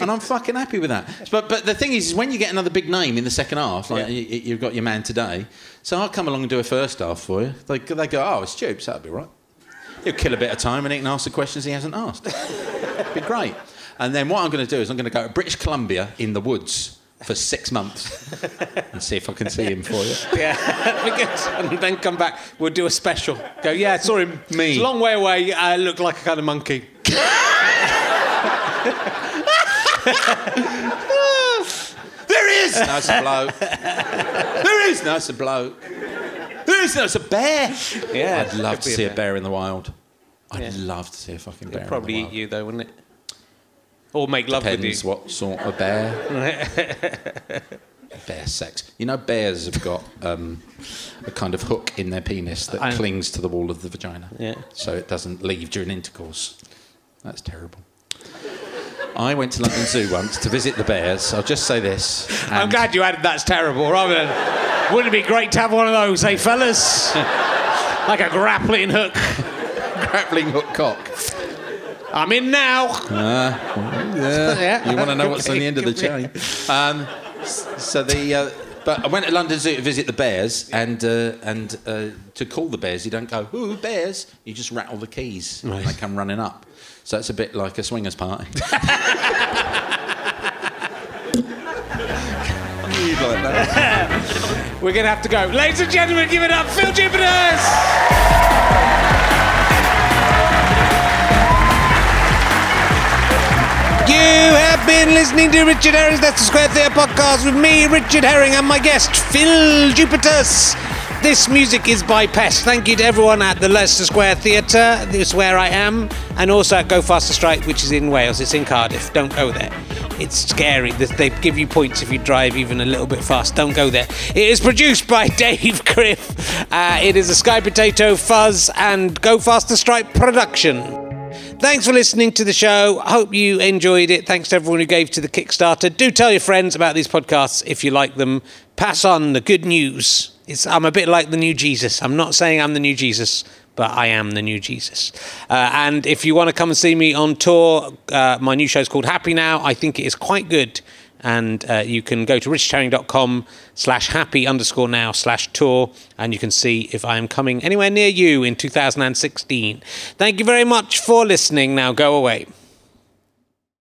and I'm fucking happy with that. But but the thing is, is when you get another big name in the second half, like Yeah. you, you've got your man today. So I'll come along and do a first half for you. They they go, oh, it's Tubes, that'll be right. He'll kill a bit of time and he can ask the questions he hasn't asked. It'd be great. And then what I'm going to do is I'm going to go to British Columbia in the woods for six months and see if I can see him for you. Yeah, and then come back. We'll do a special. Go, yeah, saw him. Me. It's a long way away. I look like a kind of monkey. There is! No, it's a bloke. There is! No, it's a bloke. There is! No, it's a bear. Yeah, I'd love to see a bear. in the wild. I'd Yeah. love to see a fucking bear. It'd probably in eat the wild. you though, wouldn't it? Or make love with you. what sort of bear. bear sex. You know, bears have got um, a kind of hook in their penis that I- clings to the wall of the vagina. Yeah. So it doesn't leave during intercourse. That's terrible. I went to London Zoo once to visit the bears. I'll just say this. I'm glad you added that's terrible. Rather than, wouldn't it be great to have one of those, hey fellas? like a grappling hook. grappling hook cock. I'm in now. Yeah. You want to know what's on the end of the chain? Um, so the. Uh, but I went to London Zoo to visit the bears, and uh, and uh, to call the bears, you don't go "Ooh, bears!" You just rattle the keys, and they come running up. So it's a bit like a swingers party. You'd like that. We're going to have to go. Ladies and gentlemen, give it up, Phill Jupitus! You have been listening to Richard Herring's Leicester Square Theatre podcast with me, Richard Herring, and my guest, Phill Jupitus. This music is by Pest. Thank you to everyone at the Leicester Square Theatre. This is where I am. And also at Go Faster Stripe, which is in Wales. It's in Cardiff. Don't go there. It's scary. They- give you points if you drive even a little bit fast. Don't go there. It is produced by Dave Griff. Uh, it is a Sky Potato Fuzz and Go Faster Stripe production. Thanks for listening to the show. Hope you enjoyed it. Thanks to everyone who gave to the Kickstarter. Do tell your friends about these podcasts if you like them. Pass on the good news. It's, I'm a bit like the new Jesus. I'm not saying I'm the new Jesus, but I am the new Jesus. Uh, and if you want to come and see me on tour, uh, my new show is called Happy Now. I think it is quite good. And uh, you can go to richardherring.com slash happy underscore now slash tour and you can see if I am coming anywhere near you in 2016. Thank you very much for listening. Now go away.